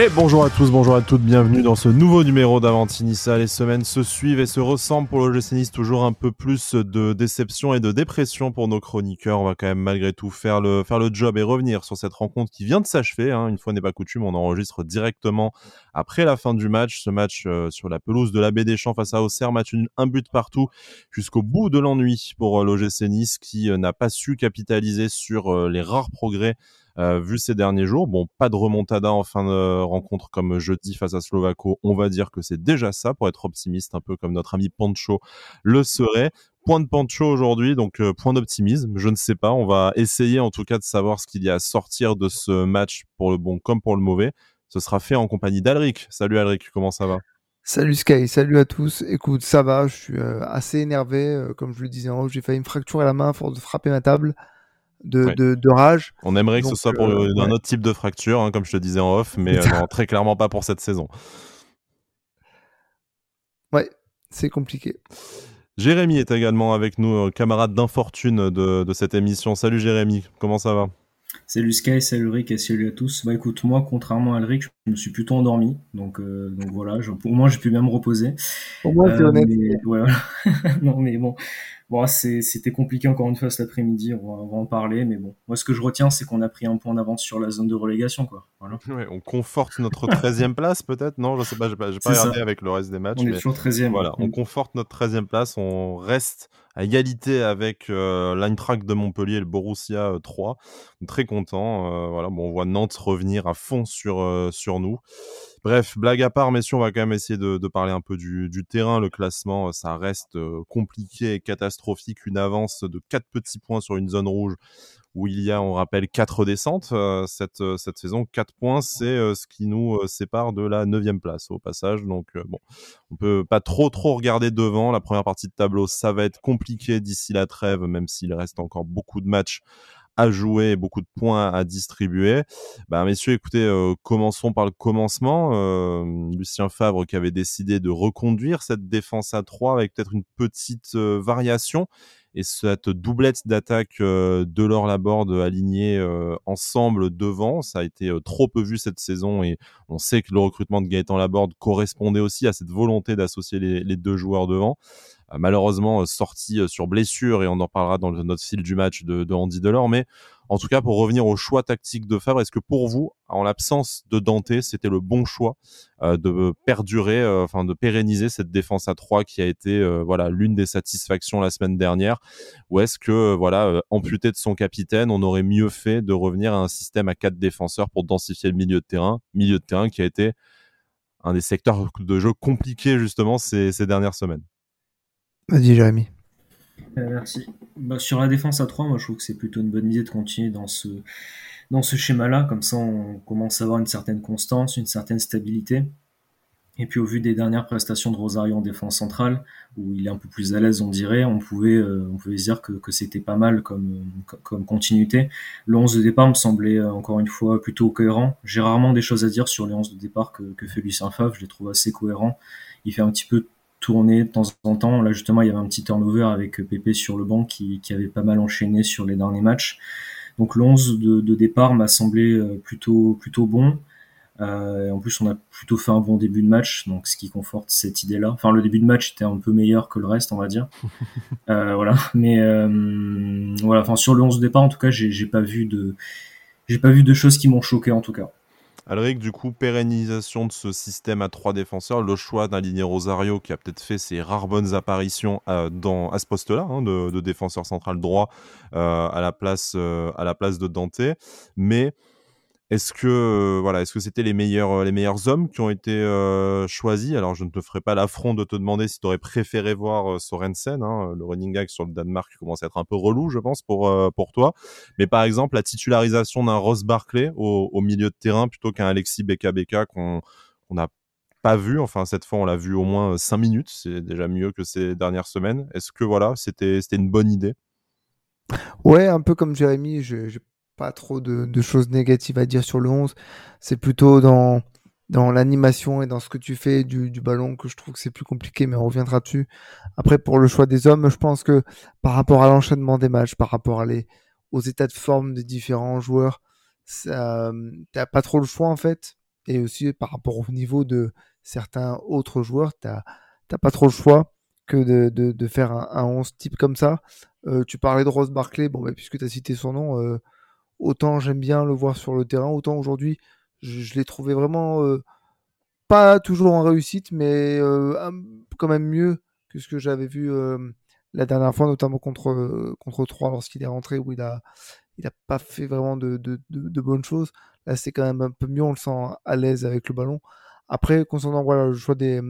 Et bonjour à tous, bonjour à toutes, bienvenue dans ce nouveau numéro d'Avantinissa. Les semaines se suivent et se ressemblent pour le Nice, toujours un peu plus de déception et de dépression pour nos chroniqueurs. On va quand même malgré tout faire le, faire le job et revenir sur cette rencontre qui vient de s'achever. Hein. Une fois n'est pas coutume, on enregistre directement après la fin du match. Ce match euh, sur la pelouse de la des Champs face à Auxerre, match un but partout jusqu'au bout de l'ennui pour euh, l'OGC Nice qui euh, n'a pas su capitaliser sur les rares progrès euh, vu ces derniers jours. Bon, pas de remontada en fin de rencontre comme jeudi face à Slovako. On va dire que c'est déjà ça pour être optimiste, un peu comme notre ami Pancho le serait. Point de Pancho aujourd'hui, donc euh, point d'optimisme. Je ne sais pas. On va essayer en tout cas de savoir ce qu'il y a à sortir de ce match pour le bon comme pour le mauvais. Ce sera fait en compagnie d'Alric. Salut Alric, comment ça va? Salut Sky, salut à tous. Écoute, ça va, je suis euh, assez énervé. comme je le disais en haut, j'ai failli me fracturer la main pour de frapper ma table de, rage. On aimerait que ce soit pour euh, un autre type de fracture, hein, comme je te disais en off, mais euh, très clairement pas pour cette saison. Ouais, c'est compliqué. Jérémy est également avec nous, euh, camarade d'infortune de, de, cette émission. Salut Jérémy, comment ça va? Salut Sky, salut Rick et salut à tous. Bah écoute, moi, contrairement à Rick, je me suis plutôt endormi. Donc, donc voilà, je, au moins j'ai pu bien me reposer. Pour moi, c'est honnête. non, mais bon, Bon, c'était compliqué encore une fois cet après-midi, on, va en parler, mais bon, moi ce que je retiens, c'est qu'on a pris un point d'avance sur la zone de relégation, quoi. Voilà. on conforte notre 13e place, peut-être? Non, je sais pas, j'ai pas, pas regardé avec le reste des matchs. On est toujours 13e. Voilà, on conforte notre 13e place, on reste égalité avec euh, l'Eintracht de Montpellier et le Borussia 3. Euh, très content. Euh, voilà, bon, on voit Nantes revenir à fond sur, nous. Bref, blague à part, messieurs, on va quand même essayer de, parler un peu du, terrain. Le classement, ça reste compliqué et catastrophique. Une avance de 4 petits points sur une zone rouge où il y a, on rappelle, 4 descentes euh, cette, euh, cette saison. 4 points, c'est ce qui nous sépare de la 9 place au passage. Donc, bon, on peut pas trop, trop regarder devant. La première partie de tableau, ça va être compliqué d'ici la trêve, même s'il reste encore beaucoup de matchs à jouer, beaucoup de points à distribuer. Bah, messieurs, écoutez, euh, commençons par le commencement. Euh, Lucien Favre qui avait décidé de reconduire cette défense à 3 avec peut-être une petite euh, variation et cette doublette d'attaque de Laure Laborde alignée ensemble devant, ça a été trop peu vu cette saison et on sait que le recrutement de Gaëtan Laborde correspondait aussi à cette volonté d'associer les, deux joueurs devant. Euh, malheureusement euh, sorti euh, sur blessure et on en parlera dans notre fil du match de, Andy Delors. Mais en tout cas, pour revenir au choix tactique de Favre, est-ce que pour vous, en l'absence de Dante, c'était le bon choix de perdurer, enfin de pérenniser cette défense à 3 qui a été voilà l'une des satisfactions la semaine dernière, ou est-ce que voilà amputé de son capitaine, on aurait mieux fait de revenir à un système à quatre défenseurs pour densifier le milieu de terrain, milieu de terrain qui a été un des secteurs de jeu compliqués justement ces dernières semaines? Vas-y, Jérémy. Euh, merci. Bah, sur la défense à 3, moi je trouve que c'est plutôt une bonne idée de continuer dans ce, dans ce schéma-là. Comme ça, on commence à avoir une certaine constance, une certaine stabilité. Et puis au vu des dernières prestations de Rosario en défense centrale, où il est un peu plus à l'aise, on dirait, on pouvait, euh, on pouvait dire que, que c'était pas mal comme, comme continuité. Le 11 de départ me semblait euh, encore une fois plutôt cohérent. J'ai rarement des choses à dire sur les 11 de départ que, que fait Lucien Favre, je les trouve assez cohérents. Il fait un petit peu tourner de temps en temps. Là, justement, il y avait un petit turnover avec Pépé sur le banc qui, qui avait pas mal enchaîné sur les derniers matchs. Donc, l'11 de, de, départ m'a semblé euh, plutôt, plutôt bon. Euh, en plus, on a plutôt fait un bon début de match, donc ce qui conforte cette idée-là. Enfin, le début de match était un peu meilleur que le reste, on va dire. euh, voilà. Mais euh, voilà. Enfin, sur le 11 de départ, en tout cas, j'ai pas vu de, j'ai pas vu de choses qui m'ont choqué, en tout cas. Alric, du coup, pérennisation de ce système à trois défenseurs, le choix d'aligner Rosario qui a peut-être fait ses rares bonnes apparitions euh, dans, à ce poste-là, hein, de, défenseur central droit euh, à, la place, euh, à la place de Dante. Mais est-ce que euh, voilà, est-ce que c'était les meilleurs euh, les meilleurs hommes qui ont été euh, choisis? Alors je ne te ferai pas l'affront de te demander si tu aurais préféré voir Sorensen, hein, le running gag sur le Danemark commence à être un peu relou, je pense pour pour toi. Mais par exemple la titularisation d'un Ross Barclay au, milieu de terrain plutôt qu'un Alexis Beka Beka qu'on qu'on n'a pas vu. Enfin cette fois on l'a vu au moins cinq minutes, c'est déjà mieux que ces dernières semaines. Est-ce que voilà c'était c'était une bonne idée? Ouais, un peu comme Jérémy, je pas trop de, choses négatives à dire sur le 11. C'est plutôt dans, l'animation et dans ce que tu fais du, ballon que je trouve que c'est plus compliqué, mais on reviendra dessus. Après, pour le choix des hommes, je pense que par rapport à l'enchaînement des matchs, par rapport à les, aux états de forme des différents joueurs, t'as pas trop le choix en fait. et aussi par rapport au niveau de certains autres joueurs, tu n'as pas trop le choix que de faire un, un, 11 type comme ça. Euh, tu parlais de Rose Barclay, bon, bah, puisque tu as cité son nom, euh, autant j'aime bien le voir sur le terrain, autant aujourd'hui, je, l'ai trouvé vraiment euh, pas toujours en réussite, mais euh, quand même mieux que ce que j'avais vu euh, la dernière fois, notamment contre, contre 3 lorsqu'il est rentré, où il a, il pas fait vraiment de, de, bonnes choses. Là, c'est quand même un peu mieux, on le sent à l'aise avec le ballon. Après, concernant voilà, le choix des,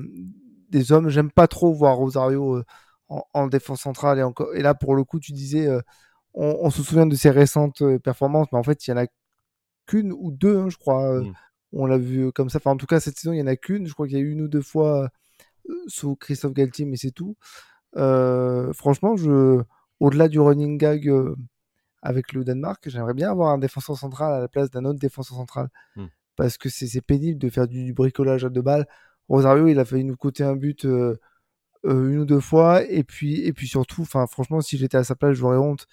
des hommes, j'aime pas trop voir Rosario en, en, défense centrale. Et, encore, et là, pour le coup, tu disais, on, on, se souvient de ses récentes euh, performances, mais en fait, il y en a qu'une ou deux, hein, je crois. Mmh. On l'a vu comme ça. Enfin, en tout cas, cette saison, il y en a qu'une. Je crois qu'il y a eu une ou deux fois sous Christophe Galtier, mais c'est tout. franchement, je, au-delà du running gag avec le Danemark, j'aimerais bien avoir un défenseur central à la place d'un autre défenseur central. Mmh. Parce que c'est pénible de faire du, du, bricolage à deux balles. Rosario, il a failli nous coûter un but euh, euh, une ou deux fois. Et puis, et puis surtout, franchement, si j'étais à sa place, j'aurais honte.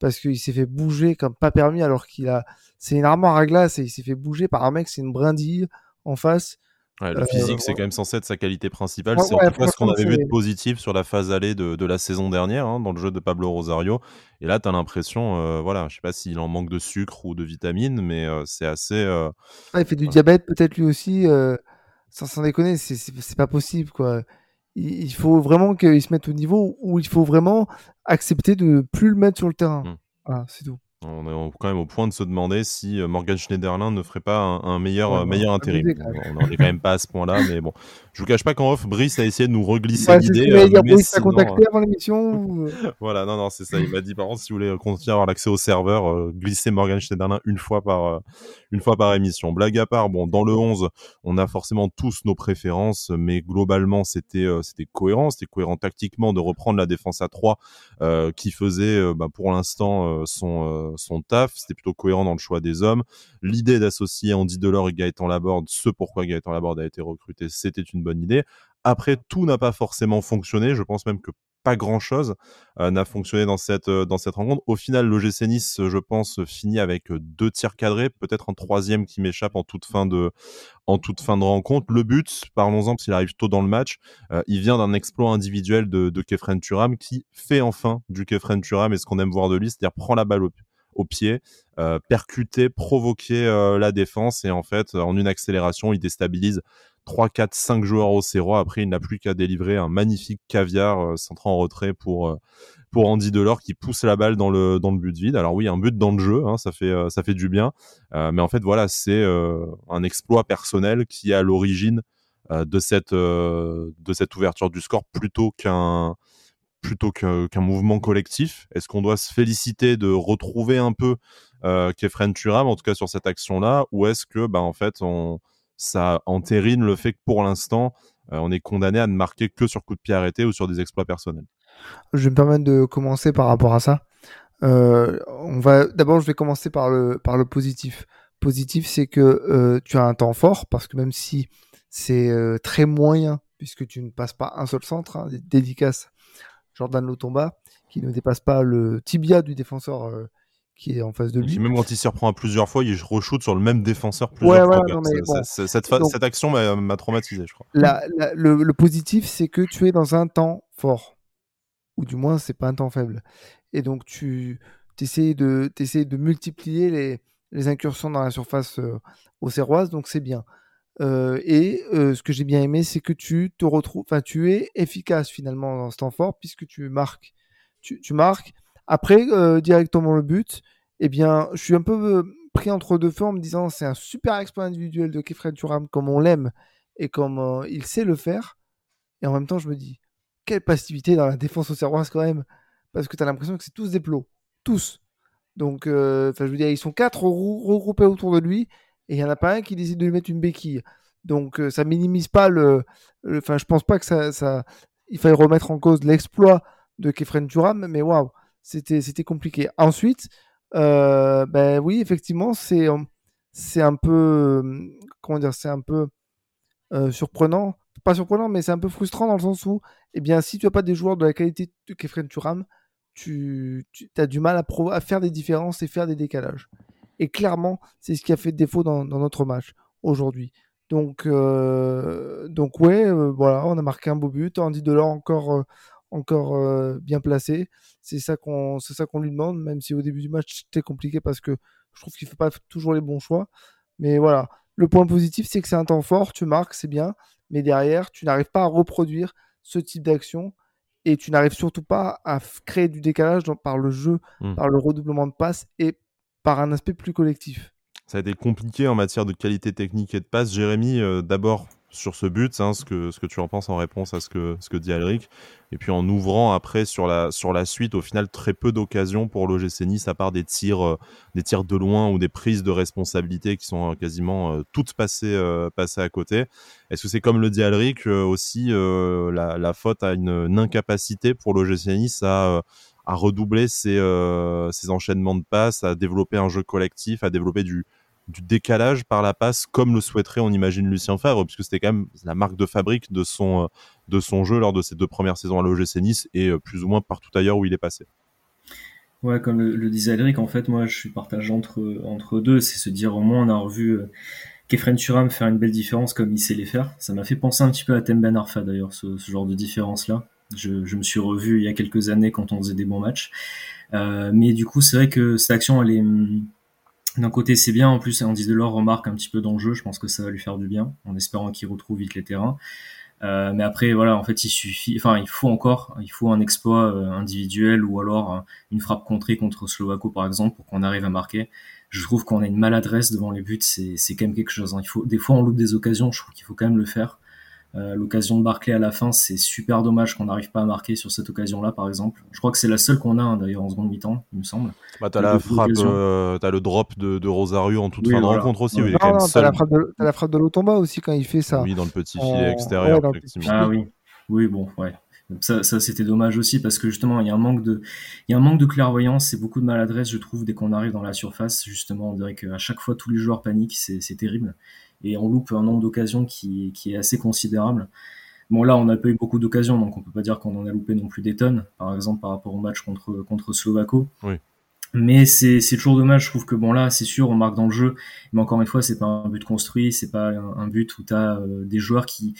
Parce qu'il s'est fait bouger comme pas permis, alors qu'il a. C'est une armoire à glace et il s'est fait bouger par un mec, c'est une brindille en face. Ouais, le physique, euh, c'est quand même censé être sa qualité principale. Ouais, c'est en tout cas ce qu'on avait vu de positif sur la phase allée de, de la saison dernière, hein, dans le jeu de Pablo Rosario. Et là, tu as l'impression, euh, voilà, je sais pas s'il en manque de sucre ou de vitamines, mais euh, c'est assez. Euh... il fait du diabète, peut-être lui aussi. sans s'en déconner, c'est pas possible, quoi. Il, faut vraiment qu'il se mette au niveau où il faut vraiment accepter de ne plus le mettre sur le terrain. Mmh. Voilà, c'est tout. On est quand même au point de se demander si Morgan Schneiderlin ne ferait pas un, un meilleur, ouais, meilleur intérim. On n'en est quand même pas à ce point-là, mais bon. Je vous cache pas qu'en off, Brice a essayé de nous reglisser ouais, l'idée. Euh, dire, Brice t'a contacté avant l'émission Voilà, non, non, c'est ça. Il m'a dit, par contre, si vous voulez continuer à avoir l'accès au serveur, euh, glissez Morgan Schneiderlin une fois par, euh, une fois par émission. Blague à part, bon, dans le 11, on a forcément tous nos préférences, mais globalement, c'était, c'était cohérent. C'était cohérent tactiquement de reprendre la défense à 3 qui faisait, bah, pour l'instant, son, son taf. C'était plutôt cohérent dans le choix des hommes. L'idée d'associer Andy Delors et Gaëtan Laborde, ce pourquoi Gaëtan Laborde a été recruté, c'était une bonne idée. Après, tout n'a pas forcément fonctionné. Je pense même que pas grand chose euh, n'a fonctionné dans cette euh, dans cette rencontre. Au final, l'OGC Nice, je pense, finit avec deux tirs cadrés, peut-être un troisième qui m'échappe en toute fin de rencontre. Le but, parlons-en, parce qu'il arrive tôt dans le match, euh, il vient d'un exploit individuel de, Kefren Turam qui fait enfin du Kefren Turam et ce qu'on aime voir de lui, c'est-à-dire prend la balle au, au pied, euh, percuter, provoquer euh, la défense et en fait, en une accélération, il déstabilise 3, 4, 5 joueurs au Serrois. Après, il n'a plus qu'à délivrer un magnifique caviar euh, centré en retrait pour, euh, pour Andy Delors qui pousse la balle dans le, dans le but vide. Alors oui, un but dans le jeu, hein, ça, fait, euh, ça fait du bien. Euh, mais en fait, voilà, c'est euh, un exploit personnel qui est à l'origine de, cette, de cette ouverture du score plutôt qu'un plutôt qu'un qu mouvement collectif Est-ce qu'on doit se féliciter de retrouver un peu euh, Kefren Turam, en tout cas sur cette action-là, ou est-ce que, bah, en fait, on, ça entérine le fait que pour l'instant, euh, on est condamné à ne marquer que sur coup de pied arrêté ou sur des exploits personnels? Je vais me permettre de commencer par rapport à ça. Euh, d'abord, je vais commencer par le par le positif. Positif, c'est que euh, tu as un temps fort parce que même si c'est très moyen puisque tu ne passes pas un seul centre, hein, dédicace Jordan Lotomba qui ne dépasse pas le tibia du défenseur euh, qui est en face de lui. même quand il s'y reprend à plusieurs fois, il re-shoot sur le même défenseur plusieurs ouais, fois. Ouais, non, mais bon. cette, action m'a traumatisé, je crois. La, la, le, le, positif, c'est que tu es dans un temps fort. Ou du moins, c'est pas un temps faible. Et donc, tu essaies de, essaies de multiplier les, les incursions dans la surface euh, aux Serroises, donc c'est bien. Euh, et euh, ce que j'ai bien aimé, c'est que tu te retrouves, enfin, tu es efficace finalement dans ce temps fort puisque tu marques. Tu, marques après, euh, directement le but, eh bien, je suis un peu pris entre deux feux en me disant c'est un super exploit individuel de Kefred Turam comme on l'aime et comme il sait le faire. Et en même temps, je me dis, quelle passivité dans la défense au Serroise quand même. Parce que tu as l'impression que c'est tous des plots. Tous. Donc, je veux dire, ils sont quatre regroupés autour de lui et il n'y en a pas un qui décide de lui mettre une béquille. Donc, ça minimise pas le. Enfin, je pense pas que ça. Il faille remettre en cause l'exploit de Kefren Turam, mais waouh! c'était c'était compliqué. Ensuite, euh, ben oui, effectivement, c'est c'est un peu comment dire, c'est un peu euh, surprenant, pas surprenant, mais c'est un peu frustrant dans le sens où, eh bien, si tu as pas des joueurs de la qualité de Kefren Turam, tu, tu as du mal à, à, faire des différences et faire des décalages. Et clairement, c'est ce qui a fait défaut dans, dans notre match aujourd'hui. Donc, donc ouais, voilà, on a marqué un beau but. Andy Delors encore, encore bien placé. C'est ça qu'on, c'est ça qu'on lui demande, même si au début du match c'était compliqué parce que je trouve qu'il fait pas toujours les bons choix. Mais voilà, le point positif c'est que c'est un temps fort, tu marques, c'est bien, mais derrière tu n'arrives pas à reproduire ce type d'action et tu n'arrives surtout pas à créer du décalage par le jeu, mmh. par le redoublement de passes et par un aspect plus collectif. Ça a été compliqué en matière de qualité technique et de passe. Jérémy, euh, d'abord sur ce but, hein, ce, que, ce que tu en penses en réponse à ce que, ce que dit Alric. Et puis en ouvrant après sur la, sur la suite, au final, très peu d'occasions pour l'OGC Nice, à part des tirs, euh, des tirs de loin ou des prises de responsabilité qui sont euh, quasiment toutes passées, passées à côté. Est-ce que c'est comme le dit Alric aussi la, faute à une, incapacité pour l'OGC Nice à à redoubler ses, ses, enchaînements de passes, à développer un jeu collectif, à développer du, du décalage par la passe, comme le souhaiterait, on imagine, Lucien Favre, puisque c'était quand même la marque de fabrique de son, de son jeu lors de ses deux premières saisons à l'OGC Nice et plus ou moins partout ailleurs où il est passé. Ouais, comme le, disait Alric, en fait, moi, je suis partagé entre, entre deux. C'est se dire, au moins, on a revu euh, Kefren Turam faire une belle différence comme il sait les faire. Ça m'a fait penser un petit peu à Temben Arfa, d'ailleurs, ce, genre de différence-là. Je, je, me suis revu il y a quelques années quand on faisait des bons matchs. Euh, mais du coup, c'est vrai que cette action, elle est d'un côté, c'est bien. En plus, Andy Delors remarque un petit peu dans le jeu. Je pense que ça va lui faire du bien, en espérant qu'il retrouve vite les terrains. Euh, mais après, voilà, en fait, il suffit, enfin, il faut encore, il faut un exploit euh, individuel ou alors euh, une frappe contrée contre Slovako, par exemple, pour qu'on arrive à marquer. Je trouve qu'on a une maladresse devant les buts, c'est, c'est quand même quelque chose. Hein. Il faut, des fois, on loupe des occasions. Je trouve qu'il faut quand même le faire. Euh, l'occasion de Barclay à la fin, c'est super dommage qu'on n'arrive pas à marquer sur cette occasion-là, par exemple. Je crois que c'est la seule qu'on a hein, d'ailleurs en seconde mi-temps, il me semble. Bah, t'as la frappe, euh, t'as le drop de, de, Rosario en toute fin de rencontre aussi. Oui, non, non, t'as la frappe de, la frappe de Lotomba aussi quand il fait ça. Oui, dans le petit filet extérieur, effectivement. Ah oui, oui, bon, ouais. Ça, ça c'était dommage aussi parce que justement il y a un manque de, il y a un manque de clairvoyance et beaucoup de maladresse je trouve dès qu'on arrive dans la surface justement on dirait qu'à chaque fois tous les joueurs paniquent c'est terrible et on loupe un nombre d'occasions qui, qui est assez considérable. Bon, là, on n'a pas eu beaucoup d'occasions, donc on peut pas dire qu'on en a loupé non plus des tonnes, par exemple par rapport au match contre, contre Slovako. Oui. Mais c'est, c'est toujours dommage, je trouve que bon là, c'est sûr, on marque dans le jeu, mais encore une fois, c'est pas un but construit, c'est pas un, but où tu as euh, des joueurs qui...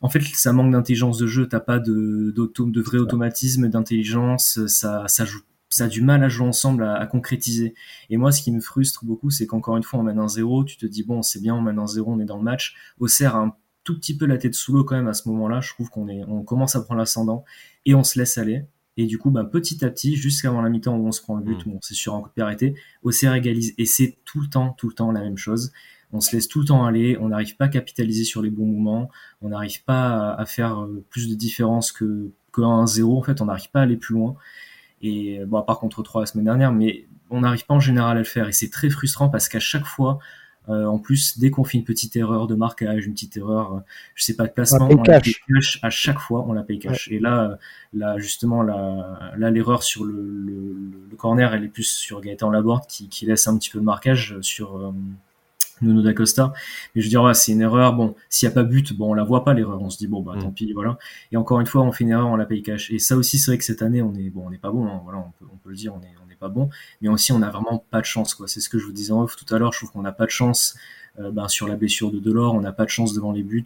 En fait, ça manque d'intelligence de jeu, t'as pas de, de vrai automatisme, d'intelligence, ça, ça joue ça a du mal à jouer ensemble, à, concrétiser. Et moi, ce qui me frustre beaucoup, c'est qu'encore une fois, on mène un zéro, tu te dis, bon, c'est bien, on mène un zéro, on est dans le match. Auxerre a un tout petit peu la tête sous l'eau quand même à ce moment-là. Je trouve qu'on est, on commence à prendre l'ascendant et on se laisse aller. Et du coup, ben, petit à petit, jusqu'avant la mi-temps où on se prend le but, mmh. où on c'est sur un coup de pied arrêté, Auxerre égalise. Et c'est tout le temps, tout le temps la même chose. On se laisse tout le temps aller, on n'arrive pas à capitaliser sur les bons moments, on n'arrive pas à, faire euh, plus de différence que, que 1-0. En fait, on n'arrive pas à aller plus loin. Et bon, à part contre 3 la semaine dernière, mais on n'arrive pas en général à le faire. Et c'est très frustrant parce qu'à chaque fois, euh, en plus, dès qu'on fait une petite erreur de marquage, une petite erreur, euh, je sais pas de placement, on, la paye cash à chaque fois, on la paye cash. Et là, là justement, là, là l'erreur sur le, le, le, corner, elle est plus sur Gaëtan Laborde qui, qui laisse un petit peu de marquage sur euh, Nuno d'Acosta. Mais je veux dire, c'est une erreur. Bon, s'il n'y a pas but, bon, on la voit pas l'erreur. On se dit bon, bah, tant mm. pis, voilà. Et encore une fois, on fait une erreur, on la paye cash. Et ça aussi, c'est vrai que cette année, on est bon, on n'est pas bon. Hein, voilà, on peut, on peut, le dire, on est, on n'est pas bon. Mais aussi, on a vraiment pas de chance, quoi. C'est ce que je vous disais en off tout à l'heure. Je trouve qu'on n'a pas de chance euh, ben, sur la blessure de Delors. On n'a pas de chance devant les buts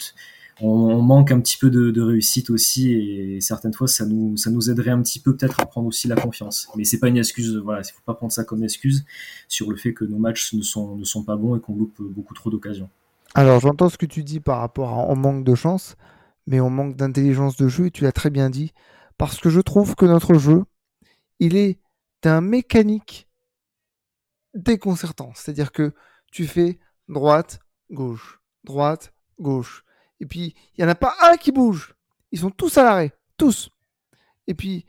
on, manque un petit peu de, réussite aussi et certaines fois ça nous ça nous aiderait un petit peu peut-être à prendre aussi la confiance. Mais c'est pas une excuse, voilà, il faut pas prendre ça comme excuse sur le fait que nos matchs ne sont ne sont pas bons et qu'on loupe beaucoup trop d'occasions. Alors j'entends ce que tu dis par rapport à manque de chance, mais on manque d'intelligence de jeu et tu l'as très bien dit parce que je trouve que notre jeu il est d'un mécanique déconcertant, c'est-à-dire que tu fais droite, gauche, droite, gauche et puis, il n'y en a pas un qui bouge. Ils sont tous à l'arrêt. Tous. Et puis,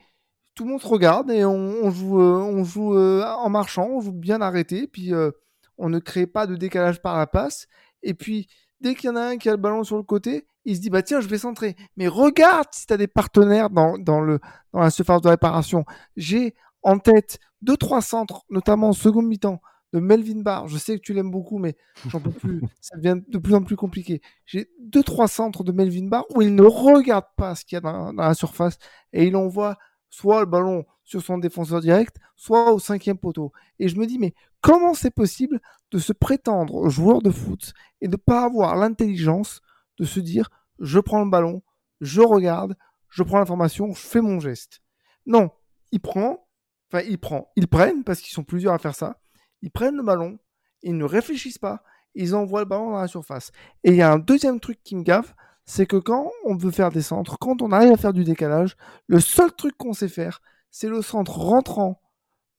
tout le monde se regarde et on, joue, euh, on joue euh, en marchant, on joue bien arrêté. Puis, euh, on ne crée pas de décalage par la passe. Et puis, dès qu'il y en a un qui a le ballon sur le côté, il se dit, bah tiens, je vais centrer. Mais regarde si tu as des partenaires dans, dans, le, dans la surface de réparation. J'ai en tête deux, trois centres, notamment en seconde mi-temps, de Melvin Barr. Je sais que tu l'aimes beaucoup, mais j'en peux plus. Ça devient de plus en plus compliqué. J'ai deux, trois centres de Melvin Barr où il ne regarde pas ce qu'il y a dans, la surface et il envoie soit le ballon sur son défenseur direct, soit au cinquième poteau. Et je me dis, mais comment c'est possible de se prétendre joueur de foot et de ne pas avoir l'intelligence de se dire, je prends le ballon, je regarde, je prends l'information, je fais mon geste? Non, il prend, enfin il prend, ils prennent parce qu'ils sont plusieurs à faire ça. Ils prennent le ballon, ils ne réfléchissent pas, ils envoient le ballon dans la surface. Et il y a un deuxième truc qui me gave, c'est que quand on veut faire des centres, quand on arrive à faire du décalage, le seul truc qu'on sait faire, c'est le centre rentrant,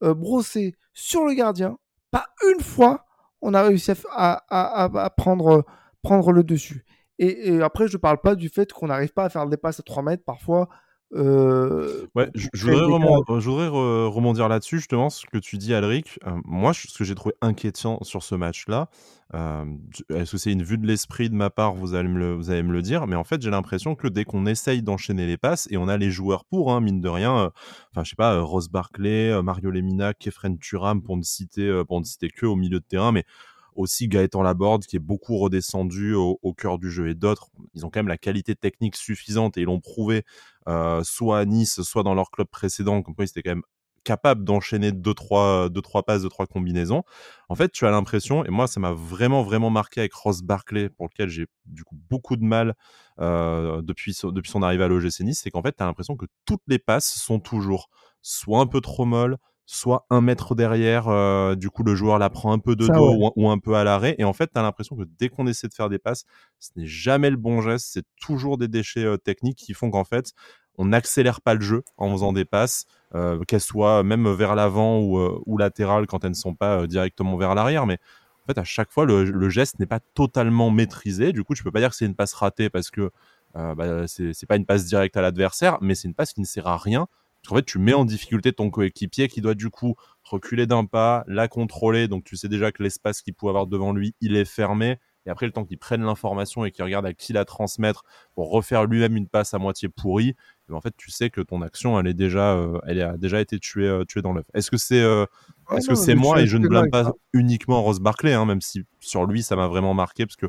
euh, brossé sur le gardien. Pas une fois, on a réussi à, prendre, prendre le dessus. Et, après, je ne parle pas du fait qu'on n'arrive pas à faire des passes à 3 mètres parfois. Euh, ouais, je, voudrais, rebondir là-dessus, justement, ce que tu dis, Alric. Euh, moi, ce que j'ai trouvé inquiétant sur ce match-là, euh, est-ce que c'est une vue de l'esprit de ma part vous allez, me le, vous allez me le dire, mais en fait, j'ai l'impression que dès qu'on essaye d'enchaîner les passes, et on a les joueurs pour, hein, mine de rien, enfin, je sais pas, Ross Barclay, Mario Lemina, Kefren Turam, pour ne citer, pour ne citer que au milieu de terrain, mais aussi Gaëtan Laborde qui est beaucoup redescendu au, cœur du jeu et d'autres, ils ont quand même la qualité technique suffisante et ils l'ont prouvé euh, soit à Nice, soit dans leur club précédent, comme quoi ils étaient quand même capables d'enchaîner deux trois, deux, trois passes, deux, trois combinaisons. En fait, tu as l'impression, et moi ça m'a vraiment, vraiment marqué avec Ross Barclay, pour lequel j'ai du coup beaucoup de mal euh, depuis, depuis son arrivée à l'OGC Nice, c'est qu'en fait, tu as l'impression que toutes les passes sont toujours soit un peu trop molles, soit un mètre derrière, euh, du coup le joueur la prend un peu de dos ou, un peu à l'arrêt. Et en fait, tu as l'impression que dès qu'on essaie de faire des passes, ce n'est jamais le bon geste, c'est toujours des déchets euh, techniques qui font qu'en fait, on n'accélère pas le jeu en faisant des passes, euh, qu'elles soient même vers l'avant ou, ou latérales quand elles ne sont pas directement vers l'arrière. Mais en fait, à chaque fois, le, geste n'est pas totalement maîtrisé. Du coup, tu peux pas dire que c'est une passe ratée parce que bah, c'est pas une passe directe à l'adversaire, mais c'est une passe qui ne sert à rien en fait, tu mets en difficulté ton coéquipier qui doit du coup reculer d'un pas, la contrôler. Donc tu sais déjà que l'espace qu'il peut avoir devant lui, il est fermé. Et après, le temps qu'il prenne l'information et qu'il regarde à qui la transmettre pour refaire lui-même une passe à moitié pourrie, ben, en fait, tu sais que ton action, elle est déjà, euh, elle a déjà été tuée, euh, tuée dans l'œuf. Est-ce que c'est, euh, est-ce que c'est moi et je ne blâme pas uniquement Ross Barclay, hein, même si sur lui ça m'a vraiment marqué parce que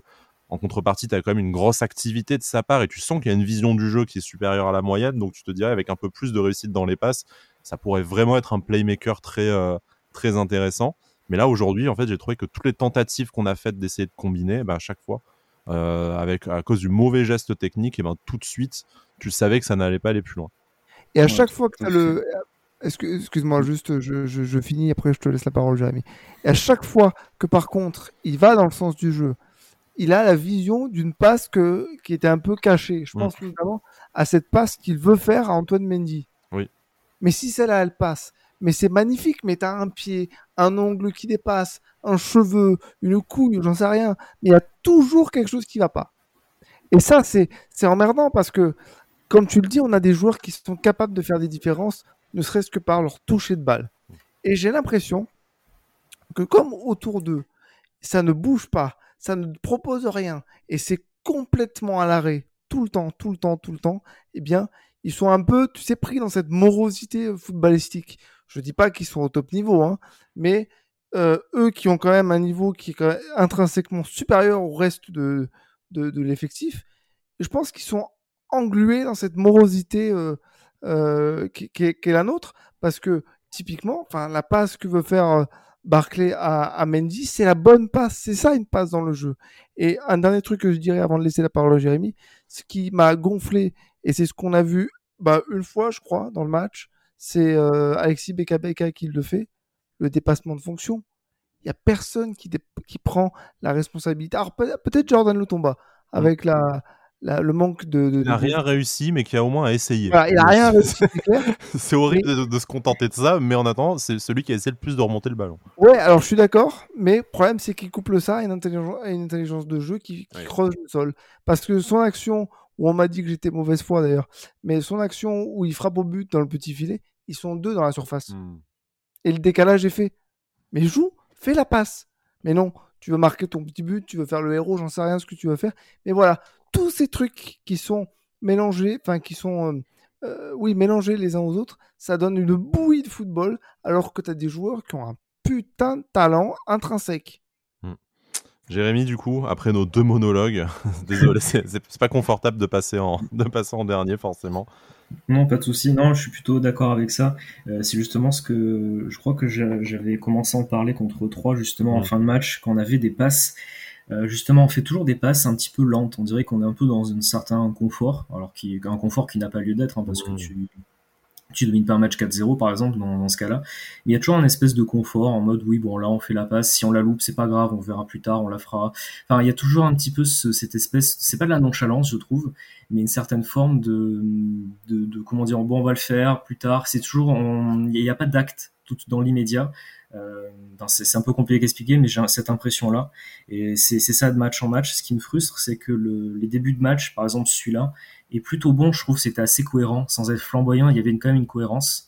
en contrepartie, tu as quand même une grosse activité de sa part et tu sens qu'il y a une vision du jeu qui est supérieure à la moyenne. Donc tu te dirais, avec un peu plus de réussite dans les passes, ça pourrait vraiment être un playmaker très, euh, très intéressant. Mais là, aujourd'hui, en fait, j'ai trouvé que toutes les tentatives qu'on a faites d'essayer de combiner, bah, à chaque fois, euh, avec, à cause du mauvais geste technique, et ben, tout de suite, tu savais que ça n'allait pas aller plus loin. Et à chaque fois que tu as le. Excuse-moi, juste, je, je, je, finis, après je te laisse la parole, Jérémy. Et à chaque fois que par contre, il va dans le sens du jeu, il a la vision d'une passe que, qui était un peu cachée. Je mm. pense notamment à cette passe qu'il veut faire à Antoine Mendy. Oui. Mais si celle-là, elle passe, mais c'est magnifique, mais tu as un pied, un ongle qui dépasse, un cheveu, une couille, j'en sais rien, mais il y a toujours quelque chose qui va pas. Et ça, c'est emmerdant parce que, comme tu le dis, on a des joueurs qui sont capables de faire des différences, ne serait-ce que par leur toucher de balle. Et j'ai l'impression que comme autour d'eux, ça ne bouge pas, ça ne propose rien et c'est complètement à l'arrêt tout le temps, tout le temps, tout le temps, eh bien, ils sont un peu, tu sais, pris dans cette morosité euh, footballistique. Je dis pas qu'ils sont au top niveau, hein, mais euh, eux qui ont quand même un niveau qui est intrinsèquement supérieur au reste de, l'effectif, je pense qu'ils sont englués dans cette morosité euh, qui, qui, est, la nôtre, parce que typiquement, enfin, la passe que veut faire Barclay à, Mendy, c'est la bonne passe. C'est ça une passe dans le jeu. Et un dernier truc que je dirais avant de laisser la parole à Jérémy, ce qui m'a gonflé, et c'est ce qu'on a vu bah, une fois, je crois, dans le match, c'est euh, Alexis Beka qui le fait, le dépassement de fonction. Il n'y a personne qui, qui prend la responsabilité. Alors peut-être Jordan Lutomba, mmh. avec la, le manque de. il n'a rien réussi, mais qui a au moins essayé. il n'a rien réussi, c'est clair. c'est horrible de, se contenter de ça, mais en attendant, c'est celui qui a essayé le plus de remonter le ballon. Ouais, alors je suis d'accord, mais le problème, c'est qu'il couple ça à une intelligence, une intelligence de jeu qui, creuse le sol. Parce que son action, où on m'a dit que j'étais mauvaise foi d'ailleurs, mais son action où il frappe au but dans le petit filet, ils sont deux dans la surface. Hmm. Et le décalage est fait. Mais joue, fais la passe. Mais non, tu veux marquer ton petit but, tu veux faire le héros, j'en sais rien ce que tu veux faire. Mais voilà, tous ces trucs qui sont mélangés, enfin qui sont, euh, euh, oui, mélangés les uns aux autres, ça donne une bouillie de football, alors que tu as des joueurs qui ont un putain de talent intrinsèque. Hmm. Jérémy, du coup, après nos deux monologues, désolé, c'est pas confortable de passer en, de passer en dernier forcément. Non, pas de souci. Non, je suis plutôt d'accord avec ça. Euh, c'est justement ce que je crois que j'avais commencé à en parler contre 3 justement en fin de match quand on avait des passes. Euh, justement, on fait toujours des passes un petit peu lentes. On dirait qu'on est un peu dans un certain confort, alors qui un confort qui n'a pas lieu d'être hein, parce que tu tu domines pas un match 4-0 par exemple dans, ce cas-là. Il y a toujours un espèce de confort en mode oui bon là on fait la passe, si on la loupe c'est pas grave, on verra plus tard, on la fera. Enfin il y a toujours un petit peu cette espèce, c'est pas de la nonchalance je trouve, mais une certaine forme de, de, comment dire bon on va le faire plus tard. C'est toujours il n'y a, pas d'acte tout dans l'immédiat. Euh, c'est un peu compliqué d'expliquer, mais j'ai cette impression-là. Et c'est ça de match en match. Ce qui me frustre, c'est que le, les débuts de match, par exemple celui-là, est plutôt bon. Je trouve c'était assez cohérent, sans être flamboyant. Il y avait quand même une cohérence.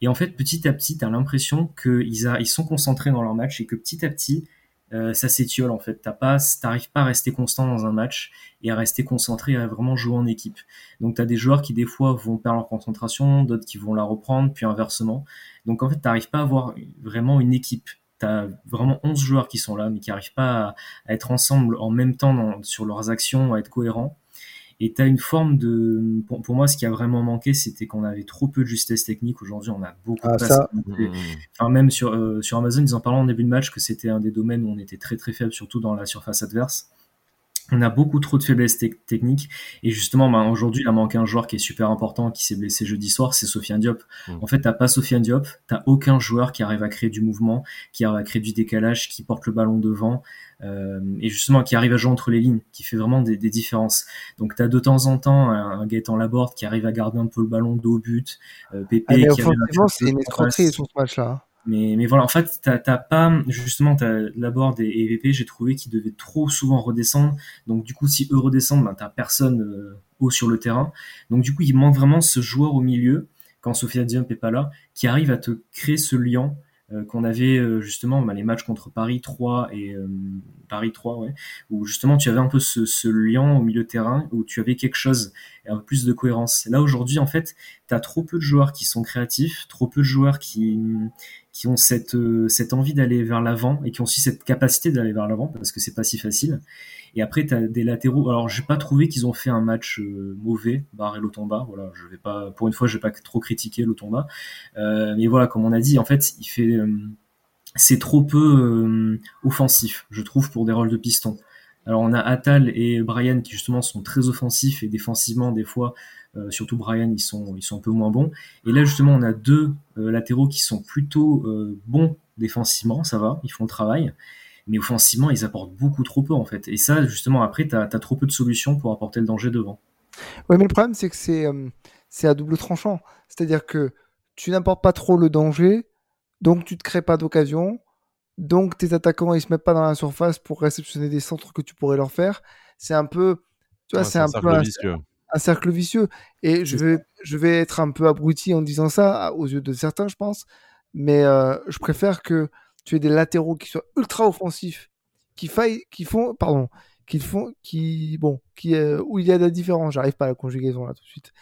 Et en fait, petit à petit, tu as l'impression qu'ils ils sont concentrés dans leur match et que petit à petit, euh, ça s'étiole en fait. T'as pas, t'arrives pas à rester constant dans un match et à rester concentré à vraiment jouer en équipe. Donc t'as des joueurs qui des fois vont perdre leur concentration, d'autres qui vont la reprendre, puis inversement. Donc en fait, t'arrives pas à avoir vraiment une équipe. T'as vraiment 11 joueurs qui sont là, mais qui arrivent pas à, être ensemble en même temps sur leurs actions, à être cohérents. Et tu as une forme de. Pour, moi, ce qui a vraiment manqué, c'était qu'on avait trop peu de justesse technique. Aujourd'hui, on a beaucoup ah, ça... Mmh. Enfin, même sur, euh, sur Amazon, ils en parlaient en début de match que c'était un des domaines où on était très très faible, surtout dans la surface adverse on a beaucoup trop de faiblesses techniques et justement bah, aujourd'hui il a manqué un joueur qui est super important qui s'est blessé jeudi soir c'est Sofiane Diop mmh. en fait t'as pas Sofiane Diop t'as aucun joueur qui arrive à créer du mouvement qui arrive à créer du décalage qui porte le ballon devant et justement qui arrive à jouer entre les lignes qui fait vraiment des, différences donc t'as de temps en temps un, un Gaëtan Laborde qui arrive à garder un peu le ballon dos au but euh, Pépé ah, qui c'est une escroquerie sur ce match là mais, mais voilà, en fait, t'as pas, justement, t'as Laborde et, et VP, j'ai trouvé qu'ils devaient trop souvent redescendre. Donc, du coup, si eux redescendent, ben, t'as personne euh, haut sur le terrain. Donc, du coup, il manque vraiment ce joueur au milieu, quand Sophia Diop est pas là, qui arrive à te créer ce lien euh, qu'on avait euh, justement bah, les matchs contre Paris 3 et euh, Paris 3 ouais, où justement tu avais un peu ce, ce, lien au milieu de terrain où tu avais quelque chose un peu plus de cohérence. Là aujourd'hui en fait, tu as trop peu de joueurs qui sont créatifs, trop peu de joueurs qui qui ont cette cette envie d'aller vers l'avant et qui ont aussi cette capacité d'aller vers l'avant parce que c'est pas si facile. Et après, tu as des latéraux. Alors, j'ai pas trouvé qu'ils ont fait un match euh, mauvais, Barre et Lotomba. Voilà, je vais pas, pour une fois, je vais pas trop critiquer Lotomba. Euh, mais voilà, comme on a dit, en fait, il fait, euh, c'est trop peu euh, offensif, je trouve, pour des rôles de piston. Alors, on a Atal et Brian qui justement sont très offensifs et défensivement, des fois, surtout Brian, ils sont, ils sont un peu moins bons. Et là, justement, on a deux latéraux qui sont plutôt bons défensivement, ça va, ils font le travail mais offensivement, ils apportent beaucoup trop peu en fait. Et ça, justement, après, tu as, trop peu de solutions pour apporter le danger devant. Oui, mais le problème, c'est que c'est euh, c'est à double tranchant. C'est-à-dire que tu n'apportes pas trop le danger, donc tu ne te crées pas d'occasion, donc tes attaquants, ils se mettent pas dans la surface pour réceptionner des centres que tu pourrais leur faire. C'est un peu. Tu vois, c'est un, peu vicieux. Un, cercle vicieux. Et je vais, je vais être un peu abruti en disant ça, aux yeux de certains, je pense. Mais euh, je préfère que tu as des latéraux qui soient ultra offensifs, qui qui font, pardon, qui font, qui, bon, qui, euh, où il y a de la différence, j'arrive pas à la conjugaison là tout de suite,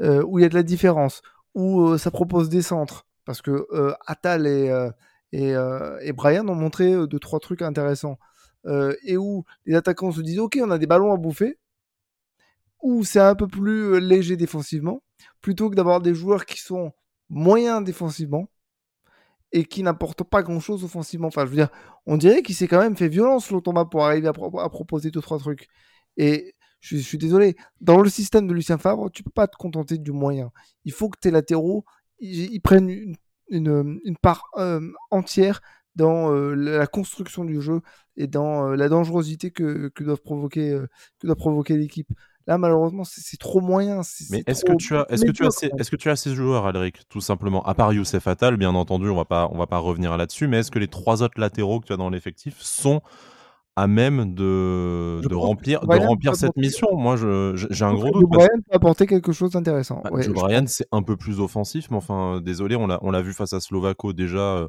euh, où il y a de la différence, où euh, ça propose des centres, parce que Atal et, et, et, Brian ont montré deux, trois trucs intéressants, et où les attaquants se disent, ok, on a des ballons à bouffer, où c'est un peu plus léger défensivement, plutôt que d'avoir des joueurs qui sont moyens défensivement, et qui n'apporte pas grand-chose offensivement. Enfin, je veux dire, on dirait qu'il s'est quand même fait violence Lotomba pour arriver à, proposer deux trois trucs. Et je, suis désolé, dans le système de Lucien Favre, tu peux pas te contenter du moyen. Il faut que tes latéraux ils, prennent une, part euh, entière dans euh, la construction du jeu et dans euh, la dangerosité que doivent provoquer que doit provoquer l'équipe. Là, malheureusement, c'est trop moyen. Mais est-ce que tu as, est-ce que tu as, ces, est-ce que tu as ces joueurs, Alric, tout simplement, à part Youssef Attal, bien entendu, on va pas, on va pas revenir là-dessus, mais est-ce que les trois autres latéraux que tu as dans l'effectif sont à même de, de remplir, de remplir cette mission? Moi, j'ai un gros doute. Brian peut apporter quelque chose d'intéressant. Bah, Brian, c'est un peu plus offensif, mais enfin, désolé, on l'a vu face à Slovako déjà. Euh,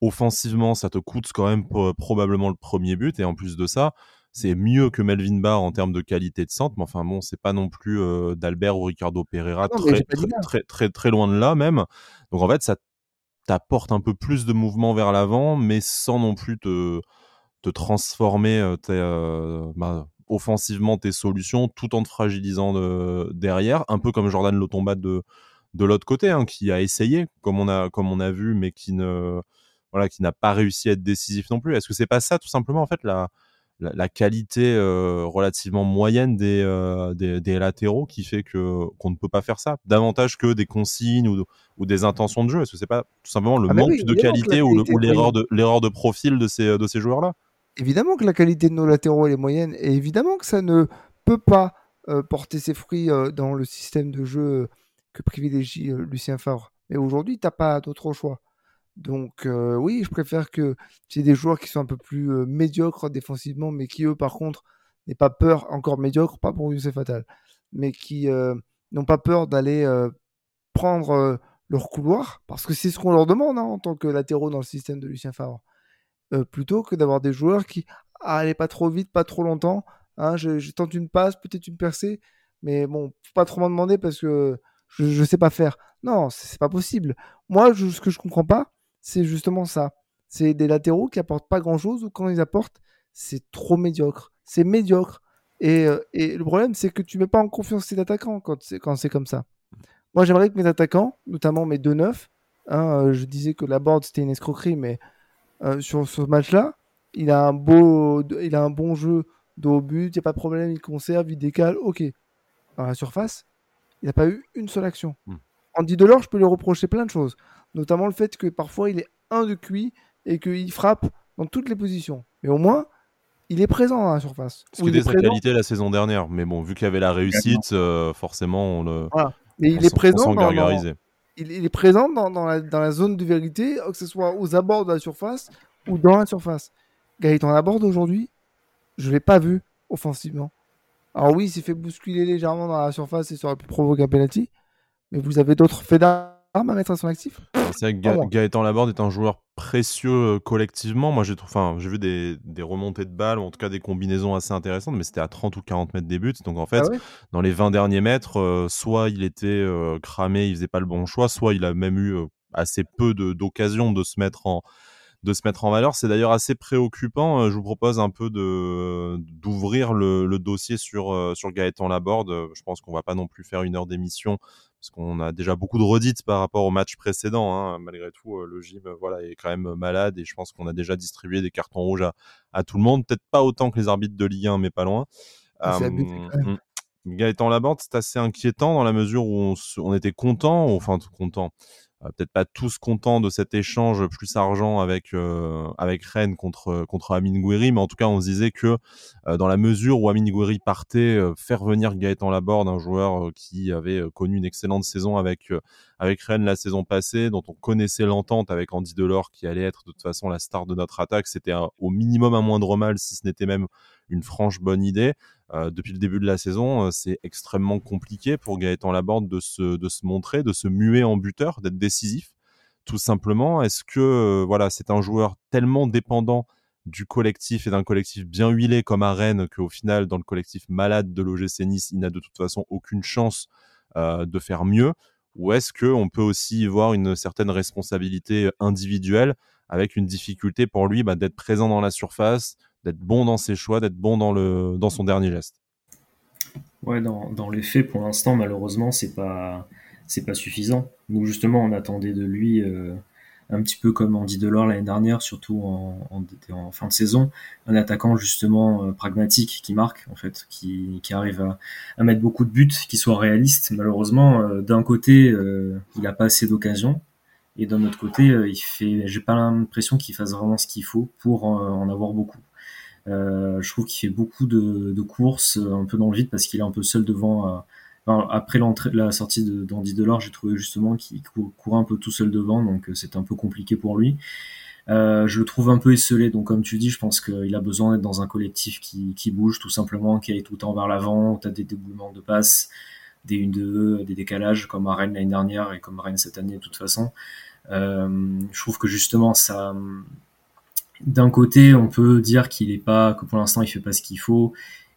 offensivement, ça te coûte quand même probablement le premier but, et en plus de ça, c'est mieux que Melvin Barr en termes de qualité de centre, mais enfin bon, c'est pas non plus euh, d'Albert ou Ricardo Pereira, très, très, très, très, loin de là même. Donc en fait, ça t'apporte un peu plus de mouvement vers l'avant, mais sans non plus te, te transformer euh, euh, bah, offensivement tes solutions tout en te fragilisant derrière, un peu comme Jordan Lotomba de, de l'autre côté, hein, qui a essayé, comme on a, comme on a vu, mais qui ne voilà, qui n'a pas réussi à être décisif non plus. Est-ce que c'est pas ça tout simplement en fait la, la, qualité relativement moyenne des, des, latéraux qui fait que qu'on ne peut pas faire ça davantage que des consignes ou, ou des intentions de jeu Est-ce que c'est pas tout simplement le ah manque de qualité, ou l'erreur de l'erreur de profil de ces de ces joueurs là Évidemment que la qualité de nos latéraux est moyenne et évidemment que ça ne peut pas porter ses fruits dans le système de jeu que privilégie Lucien Favre. Mais aujourd'hui, tu n'as pas d'autre choix. Donc oui, je préfère que c'est des joueurs qui sont un peu plus médiocres défensivement, mais qui eux, par contre, n'aient pas peur, encore médiocres, pas pour Youssef Fatal, mais qui n'ont pas peur d'aller prendre leur couloir, parce que c'est ce qu'on leur demande hein, en tant que latéraux dans le système de Lucien Favre, plutôt que d'avoir des joueurs qui ah, pas trop vite, pas trop longtemps. Hein, je, tente une passe, peut-être une percée, mais bon, faut pas trop m'en demander parce que je, ne sais pas faire. Non, c'est pas possible. Moi, ce que je comprends pas, c'est justement ça. C'est des latéraux qui apportent pas grand-chose ou quand ils apportent, c'est trop médiocre. C'est médiocre. Et, euh, et, le problème, c'est que tu mets pas en confiance tes attaquants quand c'est, quand c'est comme ça. Moi, j'aimerais que mes attaquants, notamment mes deux neufs, hein, euh, je disais que la board c'était une escroquerie, mais euh, sur ce match-là, il a un beau, il a un bon jeu de haut but, il n'y a pas de problème, il conserve, il décale, ok. Dans la surface, il n'a pas eu une seule action. Hmm. Andy Delors, je peux lui reprocher plein de choses notamment le fait que parfois il est un de QI et qu'il frappe dans toutes les positions. Mais au moins, il est présent à la surface. Ce qui était sa qualité la saison dernière. Mais bon, vu qu'il y avait la réussite, euh, forcément, on le. Mais il, est présent dans, il, est présent dans, la, dans, la, zone de vérité, que ce soit aux abords de la surface ou dans la surface. Gaëtan aborde aujourd'hui, je ne l'ai pas vu offensivement. Alors oui, il s'est fait bousculer légèrement dans la surface et ça aurait pu provoquer un penalty. Mais vous avez d'autres faits d'armes à mettre à son actif C'est vrai que Gaëtan Laborde est un joueur précieux euh, collectivement. Moi, j'ai enfin, vu des, remontées de balles, ou en tout cas des combinaisons assez intéressantes, mais c'était à 30 ou 40 mètres des buts. Donc en fait, ah dans les 20 derniers mètres, euh, soit il était euh, cramé, il faisait pas le bon choix, soit il a même eu assez peu d'occasions de, se mettre en de se mettre en valeur. C'est d'ailleurs assez préoccupant. Je vous propose un peu de d'ouvrir le, dossier sur sur Gaëtan Laborde. Je pense qu'on va pas non plus faire une heure d'émission parce qu'on a déjà beaucoup de redites par rapport au match précédent. Hein. Malgré tout, euh, le gym voilà, est quand même malade et je pense qu'on a déjà distribué des cartons rouges à, tout le monde. Peut-être pas autant que les arbitres de Ligue 1, mais pas loin. Ah, c'est euh, Gaëtan Laborde, c'est assez inquiétant dans la mesure où on, on était content, enfin content. Euh, peut-être pas tous contents de cet échange plus argent avec euh, avec Rennes contre contre Amin Gouiri, mais en tout cas on se disait que euh, dans la mesure où Amin Gouiri partait, faire venir Gaëtan Laborde, un joueur qui avait connu une excellente saison avec avec Rennes la saison passée, dont on connaissait l'entente avec Andy Delors qui allait être de toute façon la star de notre attaque, c'était au minimum un moindre mal, si ce n'était même une franche bonne idée. Euh, depuis le début de la saison, euh, c'est extrêmement compliqué pour Gaëtan Laborde de se, de se montrer, de se muer en buteur, d'être décisif. Tout simplement, est-ce que euh, voilà, c'est un joueur tellement dépendant du collectif et d'un collectif bien huilé comme à Rennes qu'au final, dans le collectif malade de l'OGC Nice, il n'a de toute façon aucune chance de faire mieux? Ou est-ce qu'on peut aussi voir une certaine responsabilité individuelle avec une difficulté pour lui bah, d'être présent dans la surface, d'être bon dans ses choix, d'être bon dans, le, dans son dernier geste. Ouais, dans, les faits, pour l'instant, malheureusement, c'est pas pas suffisant. Nous, justement, on attendait de lui euh, un petit peu comme Andy Delors l'année dernière, surtout en, fin de saison, un attaquant justement euh, pragmatique qui marque, en fait, qui, qui arrive à, mettre beaucoup de buts, qui soit réaliste. Malheureusement, euh, d'un côté, il n'a pas assez d'occasions, et d'un autre côté, il fait, j'ai pas l'impression qu'il fasse vraiment ce qu'il faut pour en avoir beaucoup. Euh, je trouve qu'il fait beaucoup de, de, courses euh, un peu dans le vide parce qu'il est un peu seul devant. Euh, après l'entrée, la sortie d'Andy Delors, j'ai trouvé justement qu'il courait un peu tout seul devant, donc c'était un peu compliqué pour lui. Euh, je le trouve un peu esselé, donc comme tu dis, je pense qu'il a besoin d'être dans un collectif qui, qui, bouge tout simplement, qui aille tout le temps vers l'avant, tu as des déboulements de passes, des 1-2, des décalages comme à Rennes l'année dernière et comme à Rennes cette année de toute façon. Euh, je trouve que justement ça, d'un côté, on peut dire qu'il est pas, que pour l'instant, il fait pas ce qu'il faut.